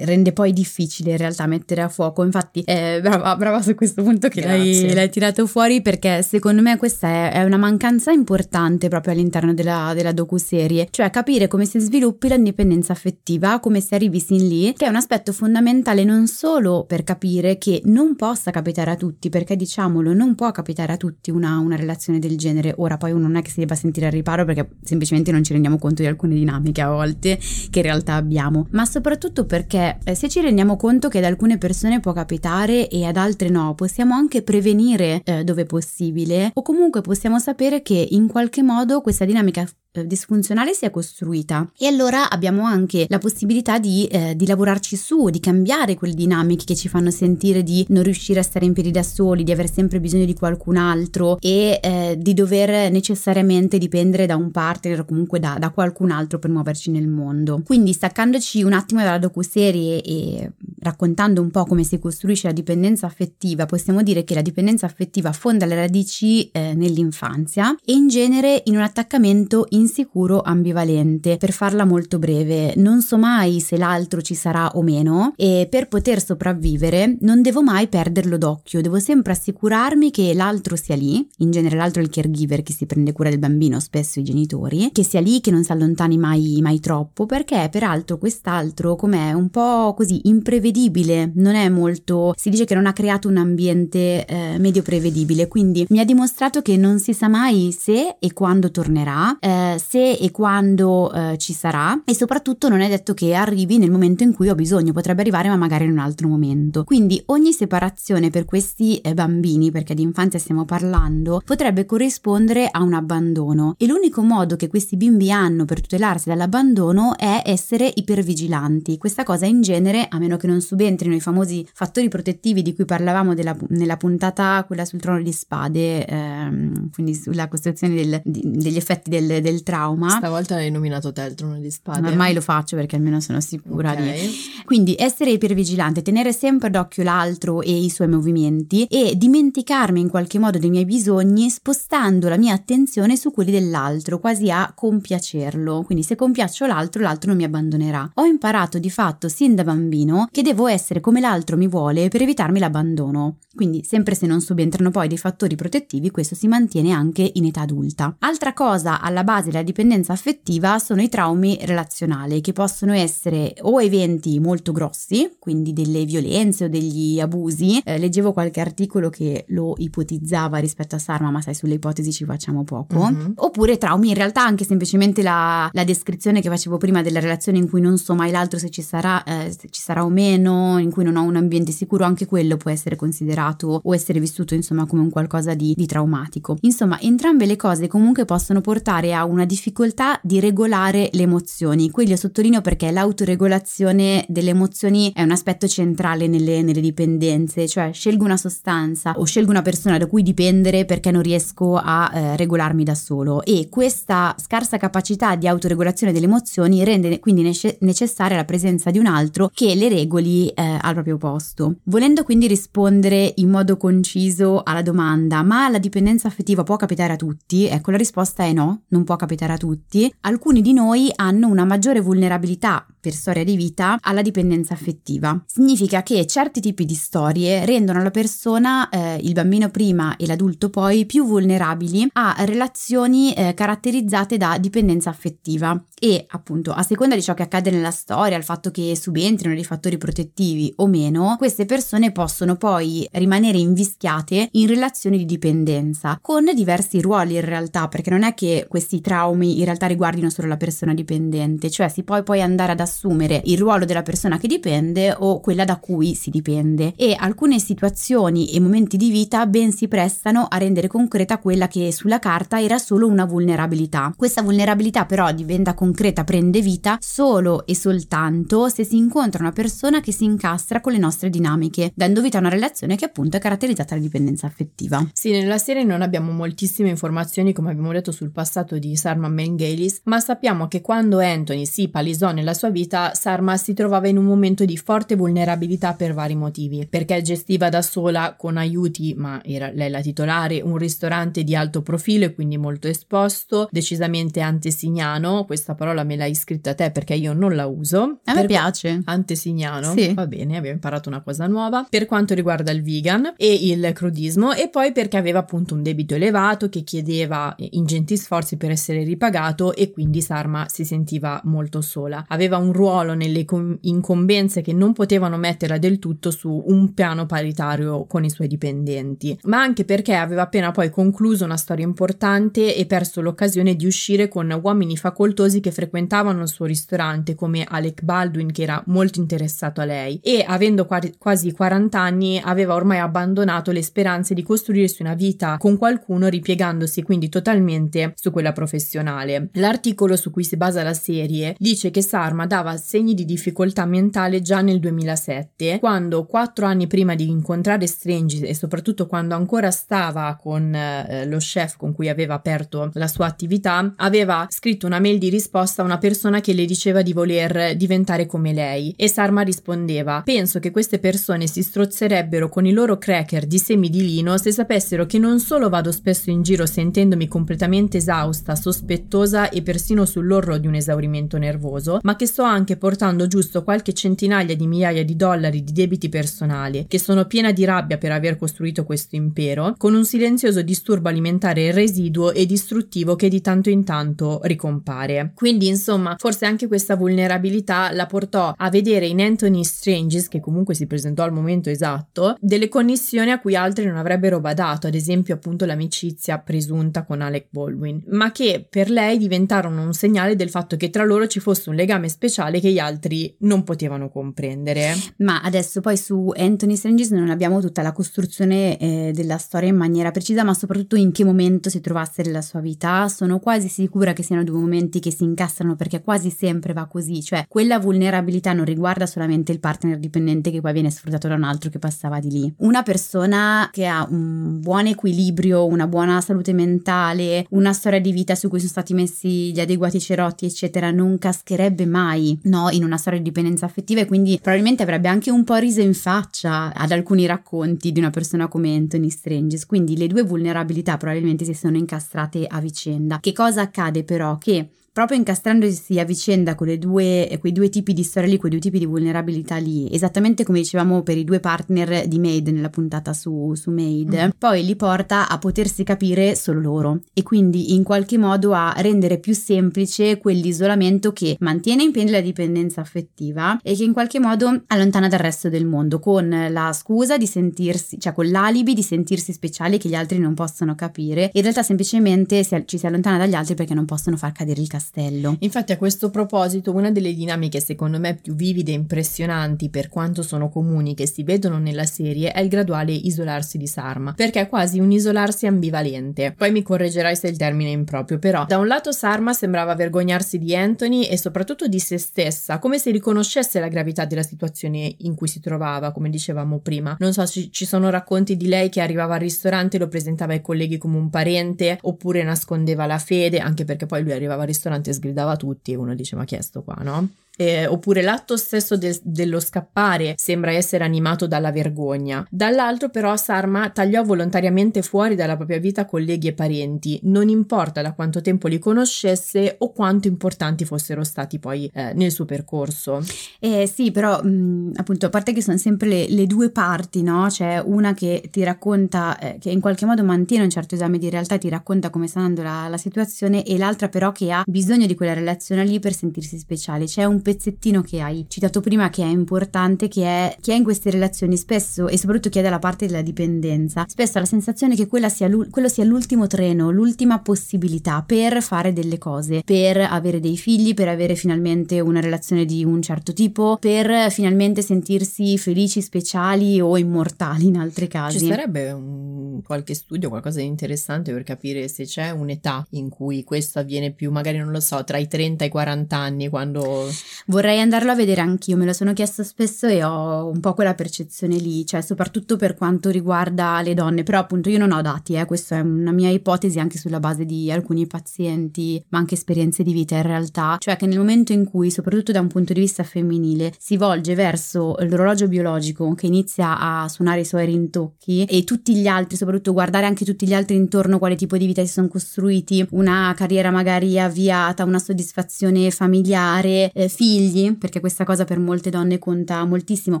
rende poi difficile in realtà mettere a fuoco. Infatti, eh, brava, brava, su questo punto che l'hai, l'hai, tirato fuori perché secondo me questa è, è una mancanza importante proprio all'interno della, della docuserie, cioè capire come si sviluppi l'indipendenza affettiva, come si arrivi sin lì, che è un aspetto fondamentale non solo per capire che non possa capitare a tutti, perché diciamolo, non può capitare a tutti una, una relazione del genere. Ora poi uno non è che si debba sentire al riparo perché semplicemente non ci rendiamo conto di alcune dinamiche a volte che in realtà abbiamo, ma soprattutto per perché eh, se ci rendiamo conto che ad alcune persone può capitare e ad altre no, possiamo anche prevenire eh, dove possibile o comunque possiamo sapere che in qualche modo questa dinamica disfunzionale si è costruita e allora abbiamo anche la possibilità di, eh, di, lavorarci su, di cambiare quelle dinamiche che ci fanno sentire di non riuscire a stare in piedi da soli, di aver sempre bisogno di qualcun altro e eh, di dover necessariamente dipendere da un partner o comunque da, da, qualcun altro per muoverci nel mondo. Quindi staccandoci un attimo dalla docuserie e raccontando un po' come si costruisce la dipendenza affettiva, possiamo dire che la dipendenza affettiva fonda le radici eh, nell'infanzia e in genere in un attaccamento in insicuro ambivalente. Per farla molto breve, non so mai se l'altro ci sarà o meno e per poter sopravvivere non devo mai perderlo d'occhio, devo sempre assicurarmi che l'altro sia lì, in genere l'altro è il caregiver che si prende cura del bambino, spesso i genitori, che sia lì, che non si allontani mai, mai troppo, perché peraltro quest'altro com'è un po' così imprevedibile, non è molto, si dice che non ha creato un ambiente eh, medio prevedibile, quindi mi ha dimostrato che non si sa mai se e quando tornerà, eh, se e quando eh, ci sarà e soprattutto non è detto che arrivi nel momento in cui ho bisogno, potrebbe arrivare ma magari in un altro momento. Quindi ogni separazione per questi eh, bambini, perché di infanzia stiamo parlando, potrebbe corrispondere a un abbandono e l'unico modo che questi bimbi hanno per tutelarsi dall'abbandono è essere ipervigilanti. Questa cosa in genere, a meno che non subentrino i famosi fattori protettivi di cui parlavamo della, nella puntata, quella sul trono di spade, ehm, quindi sulla costruzione del, di, degli effetti del, del, trauma. Stavolta l'hai nominato te il trono di spade. Ormai lo faccio perché almeno sono sicura okay. di... Quindi essere ipervigilante, tenere sempre d'occhio l'altro e i suoi movimenti e dimenticarmi in qualche modo dei miei bisogni spostando la mia attenzione su quelli dell'altro, quasi a compiacerlo. Quindi se compiaccio l'altro, l'altro non mi abbandonerà. Ho imparato di fatto sin da bambino che devo essere come l'altro mi vuole per evitarmi l'abbandono. Quindi, sempre se non subentrano poi dei fattori protettivi, questo si mantiene anche in età adulta. Altra cosa alla base della dipendenza affettiva sono i traumi relazionali, che possono essere o eventi molto grossi, quindi delle violenze o degli abusi. Eh, leggevo qualche articolo che lo ipotizzava rispetto a Sarma, ma sai, sulle ipotesi ci facciamo poco. Mm-hmm. Oppure traumi, in realtà anche semplicemente la, la, descrizione che facevo prima della relazione in cui non so mai l'altro se ci sarà, eh, se ci sarà o meno, in cui non ho un ambiente sicuro, anche quello può essere considerato o essere vissuto insomma come un qualcosa di, di traumatico. Insomma, entrambe le cose comunque possono portare a una difficoltà di regolare le emozioni. Qui lo sottolineo perché l'autoregolazione delle emozioni è un aspetto centrale nelle, nelle dipendenze, cioè scelgo una sostanza o scelgo una persona da cui dipendere perché non riesco a eh, regolarmi da solo e questa scarsa capacità di autoregolazione delle emozioni rende quindi nece- necessaria la presenza di un altro che le regoli eh, al proprio posto. Volendo quindi rispondere in modo conciso alla domanda ma la dipendenza affettiva può capitare a tutti? Ecco la risposta è no, non può capitare a tutti. Alcuni di noi hanno una maggiore vulnerabilità per storia di vita alla dipendenza affettiva. Significa che certi tipi di storie rendono la persona, eh, il bambino prima e l'adulto poi, più vulnerabili a relazioni eh, caratterizzate da dipendenza affettiva e appunto a seconda di ciò che accade nella storia, al fatto che subentrino dei fattori protettivi o meno, queste persone possono poi rimanere invischiate in relazioni di dipendenza con diversi ruoli in realtà, perché non è che questi traumi in realtà riguardino solo la persona dipendente, cioè si può poi andare ad assumere il ruolo della persona che dipende o quella da cui si dipende e alcune situazioni e momenti di vita ben si prestano a rendere concreta quella che sulla carta era solo una vulnerabilità. Questa vulnerabilità però diventa concreta, prende vita solo e soltanto se si incontra una persona che si incastra con le nostre dinamiche, dando vita a una relazione che appunto è caratterizzata dalla dipendenza affettiva. Sì, nella serie non abbiamo moltissime informazioni come abbiamo detto sul passato di Sarma Mengelis, ma sappiamo che quando Anthony si palisò nella sua vita Sarma si trovava in un momento di forte vulnerabilità per vari motivi, perché gestiva da sola con aiuti, ma era lei la titolare, un ristorante di alto profilo e quindi molto esposto, decisamente antesignano, questa parola me l'hai scritta te perché io non la uso. A me piace. Antesignano? Sì. Va bene, abbiamo imparato una cosa nuova. Per quanto riguarda il vegan e il crudismo e poi perché aveva appunto un debito elevato che chiedeva ingenti sforzi per essere ripagato e quindi Sarma si sentiva molto sola. Aveva un ruolo nelle incombenze che non potevano metterla del tutto su un piano paritario con i suoi dipendenti, ma anche perché aveva appena poi concluso una storia importante e perso l'occasione di uscire con uomini facoltosi che frequentavano il suo ristorante come Alec Baldwin che era molto interessato a lei. E avendo quasi 40 anni aveva ormai abbandonato le speranze di costruirsi una vita con qualcuno ripiegandosi quindi totalmente su quella professionale. L'articolo su cui si basa la serie dice che Sarma dava segni di difficoltà mentale già nel 2007, quando quattro anni prima di incontrare Strange e soprattutto quando ancora stava con eh, lo chef con cui aveva aperto la sua attività, aveva scritto una mail di risposta a una persona che le diceva di voler diventare come lei e Sarma rispondeva penso che queste persone si strozzerebbero con i loro cracker di semi di lino se sapessero che non solo vado spesso in giro sentendomi completamente esausta, sospettosa e persino sull'orlo di un esaurimento nervoso, ma che sto anche portando giusto qualche centinaia di migliaia di dollari di debiti personali, che sono piena di rabbia per aver costruito questo impero, con un silenzioso disturbo alimentare residuo e distruttivo che di tanto in tanto ricompare. Quindi, insomma, forse anche questa vulnerabilità la portò a vedere in Anthony Stranges, che comunque si presentò al momento esatto, delle connessioni a cui altri non avrebbero badato, ad esempio appunto l'amicizia presunta con Alec Baldwin, ma che per lei diventarono un segnale del fatto che tra loro ci fosse un legame speciale che gli altri non potevano comprendere. Ma adesso poi su Anthony Stranges non abbiamo tutta la costruzione eh, della storia in maniera precisa, ma soprattutto in che momento si trovasse nella sua vita. Sono quasi sicura che siano due momenti che si incastrano perché quasi sempre va così, cioè quella vulnerabilità non riguarda solamente il partner dipendente che poi viene sfruttato da un altro che passava di lì. Una persona che ha un buon equilibrio, una buona salute mentale, una storia di vita su cui sono stati messi gli adeguati cerotti, eccetera, non cascherebbe mai no, in una storia di dipendenza affettiva e quindi probabilmente avrebbe anche un po' riso in faccia ad alcuni racconti di una persona come Anthony Stranges. Quindi le due vulnerabilità probabilmente si sono incastrate a vicenda. Che cosa accade però? Che proprio incastrandosi a vicenda con due, quei due tipi di storia lì, quei due tipi di vulnerabilità lì, esattamente come dicevamo per i due partner di Maid nella puntata su, su Maid, mm. poi li porta a potersi capire solo loro e quindi in qualche modo a rendere più semplice quell'isolamento che mantiene in piedi la dipendenza affettiva e che in qualche modo allontana dal resto del mondo con la scusa di sentirsi, cioè con l'alibi di sentirsi speciali che gli altri non possono capire. In realtà semplicemente ci si allontana dagli altri perché non possono far cadere il castello castello. Infatti a questo proposito una delle dinamiche secondo me più vivide e impressionanti per quanto sono comuni che si vedono nella serie è il graduale isolarsi di Sarma, perché è quasi un isolarsi ambivalente. Poi mi correggerai se il termine è improprio, però da un lato Sarma sembrava vergognarsi di Anthony e soprattutto di se stessa, come se riconoscesse la gravità della situazione in cui si trovava, come dicevamo prima. Non so, ci, ci sono racconti di lei che arrivava al ristorante e lo presentava ai colleghi come un parente, oppure nascondeva la fede, anche perché poi lui arrivava al ristorante ristorante sgridava tutti e uno dice ma chi è sto qua, no? Eh, oppure l'atto stesso de- dello scappare sembra essere animato dalla vergogna. Dall'altro però Sarma tagliò volontariamente fuori dalla propria vita colleghi e parenti, non importa da quanto tempo li conoscesse o quanto importanti fossero stati poi eh, nel suo percorso. Eh sì, però mh, appunto a parte che sono sempre le, le, due parti, no? C'è una che ti racconta, eh, che in qualche modo mantiene un certo esame di realtà, ti racconta come sta andando la, la situazione e l'altra però che ha bisogno di quella relazione lì per sentirsi speciale. C'è un pezzettino che hai citato prima che è importante, che è chi è in queste relazioni spesso e soprattutto chi è dalla parte della dipendenza, spesso ha la sensazione che sia quello sia l'ultimo treno, l'ultima possibilità per fare delle cose, per avere dei figli, per avere finalmente una relazione di un certo tipo, per finalmente sentirsi felici, speciali o immortali in altri casi. Ci sarebbe un, qualche studio, qualcosa di interessante per capire se c'è un'età in cui questo avviene più, magari non lo so, tra i 30 e i 40 anni, quando Vorrei andarlo a vedere anch'io, me lo sono chiesto spesso e ho un po' quella percezione lì, cioè soprattutto per quanto riguarda le donne, però appunto io non ho dati, eh, questa è una mia ipotesi anche sulla base di alcuni pazienti, ma anche esperienze di vita in realtà, cioè che nel momento in cui, soprattutto da un punto di vista femminile, si volge verso l'orologio biologico che inizia a suonare i suoi rintocchi e tutti gli altri, soprattutto guardare anche tutti gli altri intorno, quale tipo di vita si sono costruiti, una carriera magari avviata, una soddisfazione familiare, eh, figli, perché questa cosa per molte donne conta moltissimo,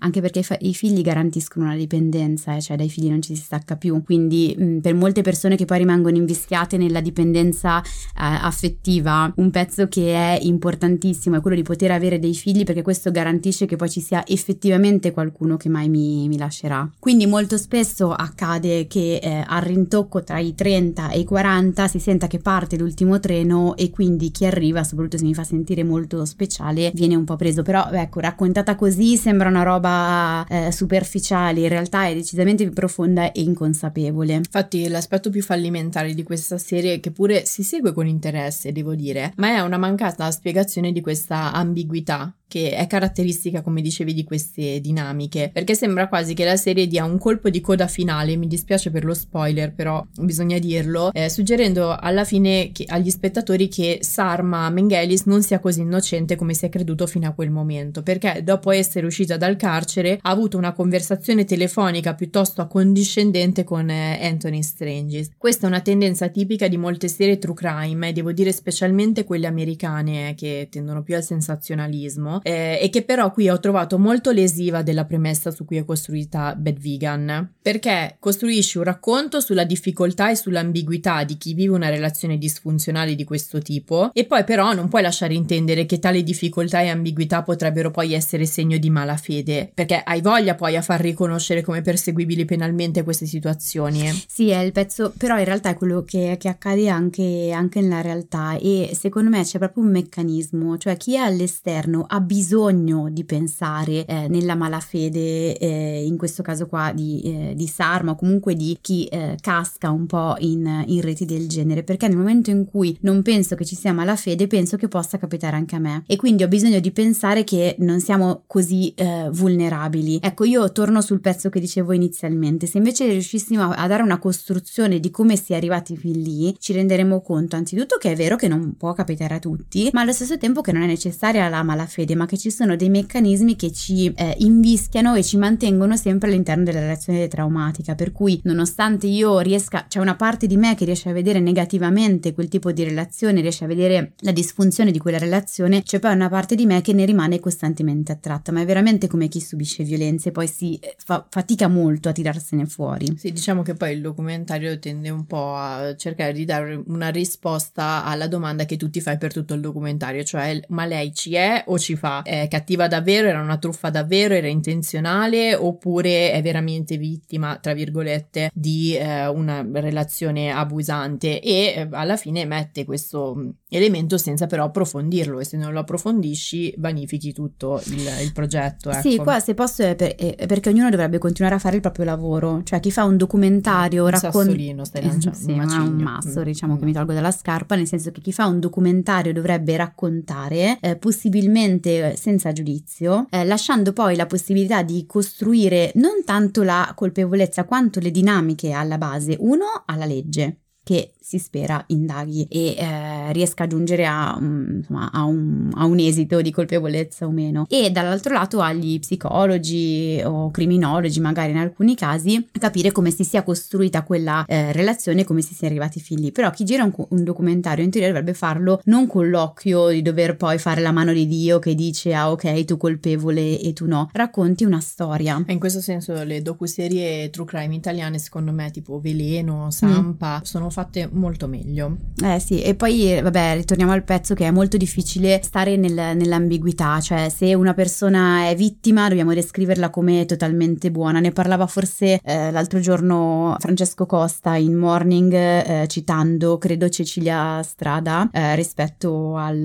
anche perché i figli garantiscono una dipendenza, eh, cioè dai figli non ci si stacca più. Quindi mh, per molte persone che poi rimangono invischiate nella dipendenza eh, affettiva, un pezzo che è importantissimo è quello di poter avere dei figli perché questo garantisce che poi ci sia effettivamente qualcuno che mai mi, mi lascerà. Quindi molto spesso accade che eh, al rintocco tra i 30 e i 40 si senta che parte l'ultimo treno e quindi chi arriva, soprattutto se mi fa sentire molto speciale, viene un po' preso, però ecco, raccontata così sembra una roba eh, superficiale, in realtà è decisamente più profonda e inconsapevole. Infatti l'aspetto più fallimentare di questa serie, che pure si segue con interesse, devo dire, ma è una mancata spiegazione di questa ambiguità che è caratteristica, come dicevi, di queste dinamiche, perché sembra quasi che la serie dia un colpo di coda finale, mi dispiace per lo spoiler, però bisogna dirlo, eh, suggerendo alla fine che, agli spettatori che Sarma Mengelis non sia così innocente come si è creduto fino a quel momento, perché dopo essere uscita dal carcere ha avuto una conversazione telefonica piuttosto accondiscendente con eh, Anthony Stranges. Questa è una tendenza tipica di molte serie true crime e devo dire specialmente quelle americane eh, che tendono più al sensazionalismo eh, e che però qui ho trovato molto lesiva della premessa su cui è costruita Bad Vegan, perché costruisce un racconto sulla difficoltà e sull'ambiguità di chi vive una relazione disfunzionale di questo tipo e poi però non puoi lasciare intendere che tale difficoltà e ambiguità potrebbero poi essere segno di malafede, perché hai voglia poi a far riconoscere come perseguibili penalmente queste situazioni. Sì, è il pezzo, però in realtà è quello che, che accade anche, anche nella realtà e secondo me c'è proprio un meccanismo, cioè chi è all'esterno ha bisogno di pensare eh, nella malafede, eh, in questo caso qua di, eh, di Sarma o comunque di chi eh, casca un po' in, in reti del genere, perché nel momento in cui non penso che ci sia malafede, penso che possa capitare anche a me. E quindi ho bisogno di pensare che non siamo così eh, vulnerabili. Ecco, io torno sul pezzo che dicevo inizialmente, se invece riuscissimo a, a dare una costruzione di come si è arrivati fin lì, ci renderemo conto anzitutto che è vero che non può capitare a tutti, ma allo stesso tempo che non è necessaria la malafede, ma che ci sono dei meccanismi che ci eh, invischiano e ci mantengono sempre all'interno della relazione traumatica, per cui nonostante io riesca, c'è una parte di me che riesce a vedere negativamente quel tipo di relazione, riesce a vedere la disfunzione di quella relazione, c'è poi una parte di me che ne rimane costantemente attratta, ma è veramente come chi subisce violenze, poi si eh, fa fatica molto a tirarsene fuori. Sì, diciamo che poi il documentario tende un po' a cercare di dare una risposta alla domanda che tu ti fai per tutto il documentario, cioè ma lei ci è o ci fa? È cattiva davvero? Era una truffa davvero? Era intenzionale? Oppure è veramente vittima, tra virgolette, di eh, una relazione abusante? E eh, alla fine mette questo mm, elemento senza però approfondirlo e se non lo approfondisci vanifichi tutto il, il progetto. Ecco. Sì, qua se posso è, per, è, perché ognuno dovrebbe continuare a fare il proprio lavoro, cioè chi fa un documentario racconta... stai lanciando, sì, un, un masso, diciamo mm. che mi tolgo dalla scarpa, nel senso che chi fa un documentario dovrebbe raccontare, eh, possibilmente senza giudizio, eh, lasciando poi la possibilità di costruire non tanto la colpevolezza quanto le dinamiche alla base, uno alla legge che si spera indaghi e eh, riesca a giungere a, um, insomma, a, un, a, un, esito di colpevolezza o meno. E dall'altro lato agli psicologi o criminologi, magari in alcuni casi, capire come si sia costruita quella eh, relazione e come si sia arrivati fin lì. Però chi gira un, un, documentario in teoria dovrebbe farlo non con l'occhio di dover poi fare la mano di Dio che dice ah ok tu colpevole e tu no. Racconti una storia. E in questo senso le docuserie true crime italiane secondo me tipo Veleno, Sampa mm. sono fatte molto meglio. Eh sì, e poi vabbè, ritorniamo al pezzo che è molto difficile stare nel, nell'ambiguità, cioè se una persona è vittima dobbiamo descriverla come totalmente buona. Ne parlava forse eh, l'altro giorno Francesco Costa in Morning eh, citando, credo, Cecilia Strada eh, rispetto al,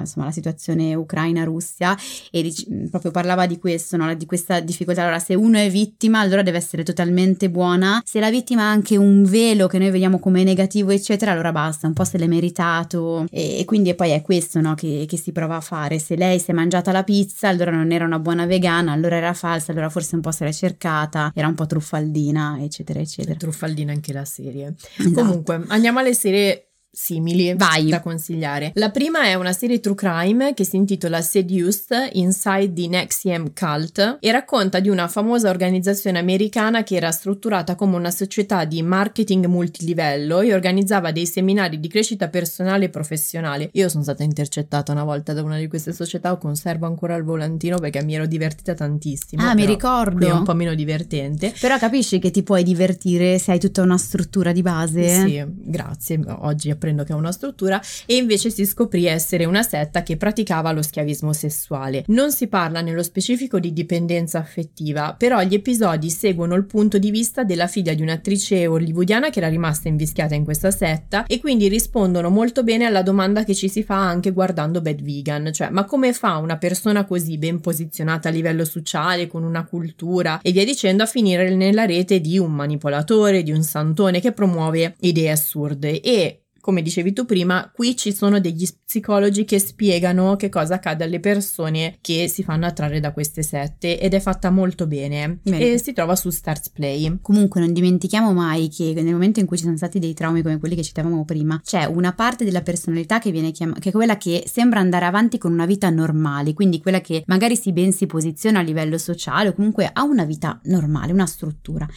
insomma, alla situazione Ucraina-Russia e dic- proprio parlava di questo, no? di questa difficoltà. Allora, se uno è vittima, allora deve essere totalmente buona. Se la vittima ha anche un velo che noi vediamo come negativo eccetera, allora basta, un po' se l'è meritato e, e quindi poi è questo no, che, che, si prova a fare. Se lei si è mangiata la pizza, allora non era una buona vegana, allora era falsa, allora forse un po' se l'è cercata, era un po' truffaldina, eccetera, eccetera. Truffaldina anche la serie. Esatto. Comunque, andiamo alle serie simili Vai. da consigliare. La prima è una serie true crime che si intitola Seduced Inside the NXIVM Cult e racconta di una famosa organizzazione americana che era strutturata come una società di marketing multilivello e organizzava dei seminari di crescita personale e professionale. Io sono stata intercettata una volta da una di queste società, conservo ancora il volantino perché mi ero divertita tantissimo. Ah, mi ricordo. È un po' meno divertente. Però capisci che ti puoi divertire se hai tutta una struttura di base. Sì, grazie. Oggi apprendo che è una struttura, e invece si scoprì essere una setta che praticava lo schiavismo sessuale. Non si parla nello specifico di dipendenza affettiva, però gli episodi seguono il punto di vista della figlia di un'attrice hollywoodiana che era rimasta invischiata in questa setta e quindi rispondono molto bene alla domanda che ci si fa anche guardando Bad Vegan, cioè ma come fa una persona così ben posizionata a livello sociale, con una cultura e via dicendo a finire nella rete di un manipolatore, di un santone che promuove idee assurde e come dicevi tu prima, qui ci sono degli psicologi che spiegano che cosa accade alle persone che si fanno attrarre da queste sette ed è fatta molto bene, bene. e si trova su Stars Play. Comunque non dimentichiamo mai che nel momento in cui ci sono stati dei traumi come quelli che citavamo prima, c'è una parte della personalità che viene chiamata, che è quella che sembra andare avanti con una vita normale, quindi quella che magari si ben si posiziona a livello sociale o comunque ha una vita normale, una struttura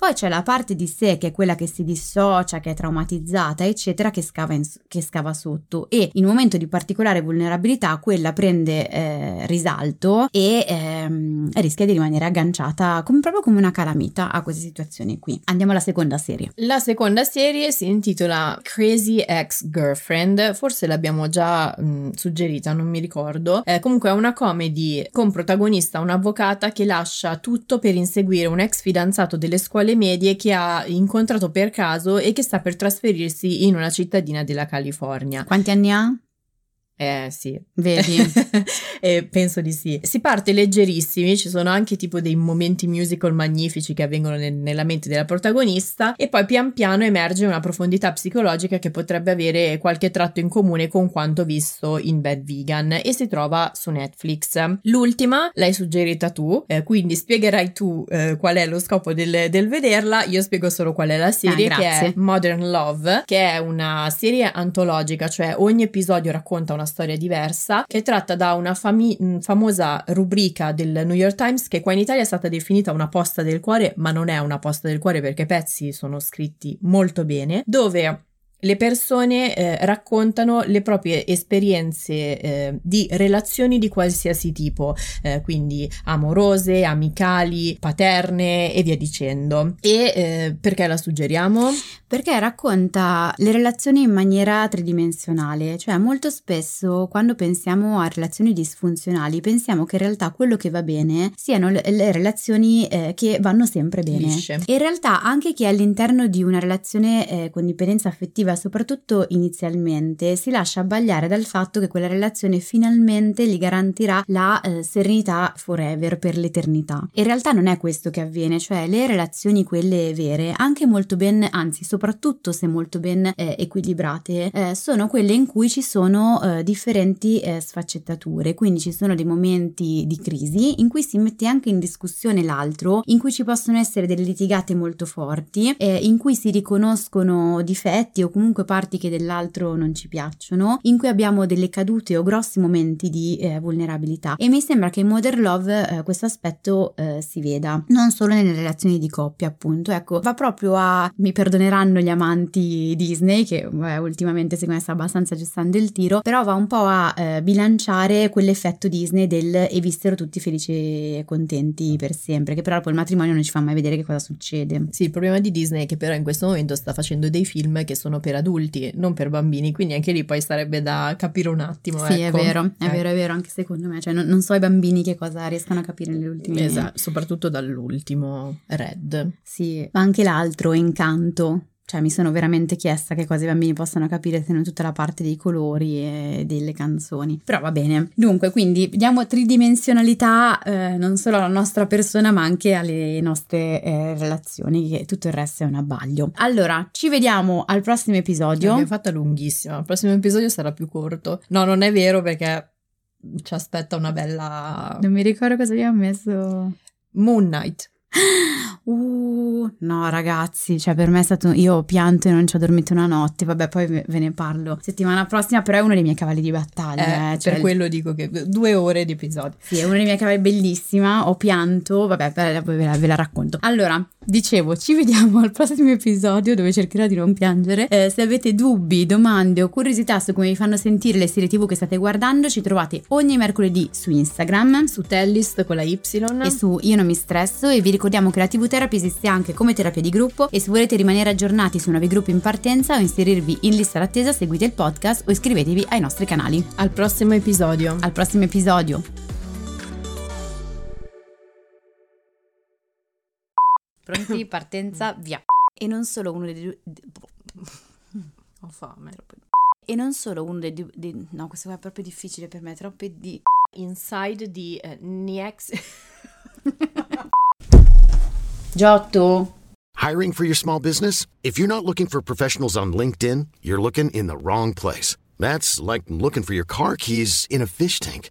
Poi c'è la parte di sé che è quella che si dissocia, che è traumatizzata, eccetera, che scava, in, che scava sotto e in un momento di particolare vulnerabilità quella prende eh, risalto e ehm, rischia di rimanere agganciata come, proprio come una calamita a queste situazioni qui. Andiamo alla seconda serie. La seconda serie si intitola Crazy Ex Girlfriend, forse l'abbiamo già mh, suggerita, non mi ricordo. Eh, comunque è una comedy con protagonista un'avvocata che lascia tutto per inseguire un ex fidanzato delle scuole medie che ha incontrato per caso e che sta per trasferirsi in una cittadina della California. Quanti anni ha? Eh sì. Vedi? eh, penso di sì. Si parte leggerissimi, ci sono anche tipo dei momenti musical magnifici che avvengono nel, nella mente della protagonista e poi pian piano emerge una profondità psicologica che potrebbe avere qualche tratto in comune con quanto visto in Bad Vegan e si trova su Netflix. L'ultima l'hai suggerita tu, eh, quindi spiegherai tu eh, qual è lo scopo del, del, vederla, io spiego solo qual è la serie ah, che è Modern Love, che è una serie antologica, cioè ogni episodio racconta una storia diversa, che è tratta da una fami- famosa rubrica del New York Times che qua in Italia è stata definita una posta del cuore, ma non è una posta del cuore perché i pezzi sono scritti molto bene, dove le persone eh, raccontano le proprie esperienze eh, di relazioni di qualsiasi tipo, eh, quindi amorose, amicali, paterne e via dicendo. E eh, perché la suggeriamo? Perché racconta le relazioni in maniera tridimensionale, cioè molto spesso quando pensiamo a relazioni disfunzionali pensiamo che in realtà quello che va bene siano le, le relazioni eh, che vanno sempre bene. Lisce. E in realtà anche chi è all'interno di una relazione eh, con dipendenza affettiva affettiva, soprattutto inizialmente, si lascia abbagliare dal fatto che quella relazione finalmente gli garantirà la eh, serenità forever per l'eternità. In realtà non è questo che avviene, cioè le relazioni quelle vere, anche molto ben, anzi soprattutto se molto ben eh, equilibrate, eh, sono quelle in cui ci sono eh, differenti eh, sfaccettature, quindi ci sono dei momenti di crisi in cui si mette anche in discussione l'altro, in cui ci possono essere delle litigate molto forti, eh, in cui si riconoscono difetti o comunque comunque parti che dell'altro non ci piacciono, in cui abbiamo delle cadute o grossi momenti di eh, vulnerabilità. E mi sembra che in Modern Love eh, questo aspetto eh, si veda, non solo nelle relazioni di coppia, appunto. Ecco, va proprio a, mi perdoneranno gli amanti Disney, che beh, ultimamente secondo me sta abbastanza gestando il tiro, però va un po' a eh, bilanciare quell'effetto Disney del e vissero tutti felici e contenti per sempre, che però poi il matrimonio non ci fa mai vedere che cosa succede. Sì, il problema di Disney è che però in questo momento sta facendo dei film che sono per per adulti, non per bambini, quindi anche lì poi sarebbe da capire un attimo. Sì, ecco. è vero, è eh. vero, è vero, anche secondo me, cioè non, non, so i bambini che cosa riescono a capire negli ultimi Esatto, soprattutto dall'ultimo Red. Sì, ma anche l'altro, Incanto, cioè, mi sono veramente chiesta che cosa i bambini possano capire se non tutta la parte dei colori e delle canzoni. Però va bene. Dunque, quindi diamo tridimensionalità eh, non solo alla nostra persona, ma anche alle nostre eh, relazioni, che tutto il resto è un abbaglio. Allora, ci vediamo al prossimo episodio. L'abbiamo fatta lunghissima. Il prossimo episodio sarà più corto. No, non è vero perché ci aspetta una bella. Non mi ricordo cosa abbiamo messo. Moon Knight. Uh, no, ragazzi, cioè per me è stato. Io ho pianto e non ci ho dormito una notte. Vabbè, poi ve ne parlo settimana prossima. Però è uno dei miei cavalli di battaglia. Eh, eh, cioè per quello dico che due ore di episodio. Sì, è uno dei miei cavalli bellissima. Ho pianto. Vabbè, poi ve la, ve la racconto. Allora, dicevo, ci vediamo al prossimo episodio dove cercherò di non piangere. Eh, se avete dubbi, domande o curiosità su come vi fanno sentire le serie TV che state guardando, ci trovate ogni mercoledì su Instagram, su Tellist con la Y e su Io non mi stresso. E vi ricordiamo che la TV Therapy esiste anche come terapia di gruppo e se volete rimanere aggiornati su nuovi gruppi in partenza o inserirvi in lista d'attesa seguite il podcast o iscrivetevi ai nostri canali. Al prossimo episodio. Al prossimo episodio. Pronti? Partenza, via. E non solo uno dei due... Ho fame. E non solo uno dei due... No, questo qua è proprio difficile per me, troppe di... Inside di uh, Niex... Giotto. Hiring for your small business? If you're not looking for professionals on LinkedIn, you're looking in the wrong place. That's like looking for your car keys in a fish tank.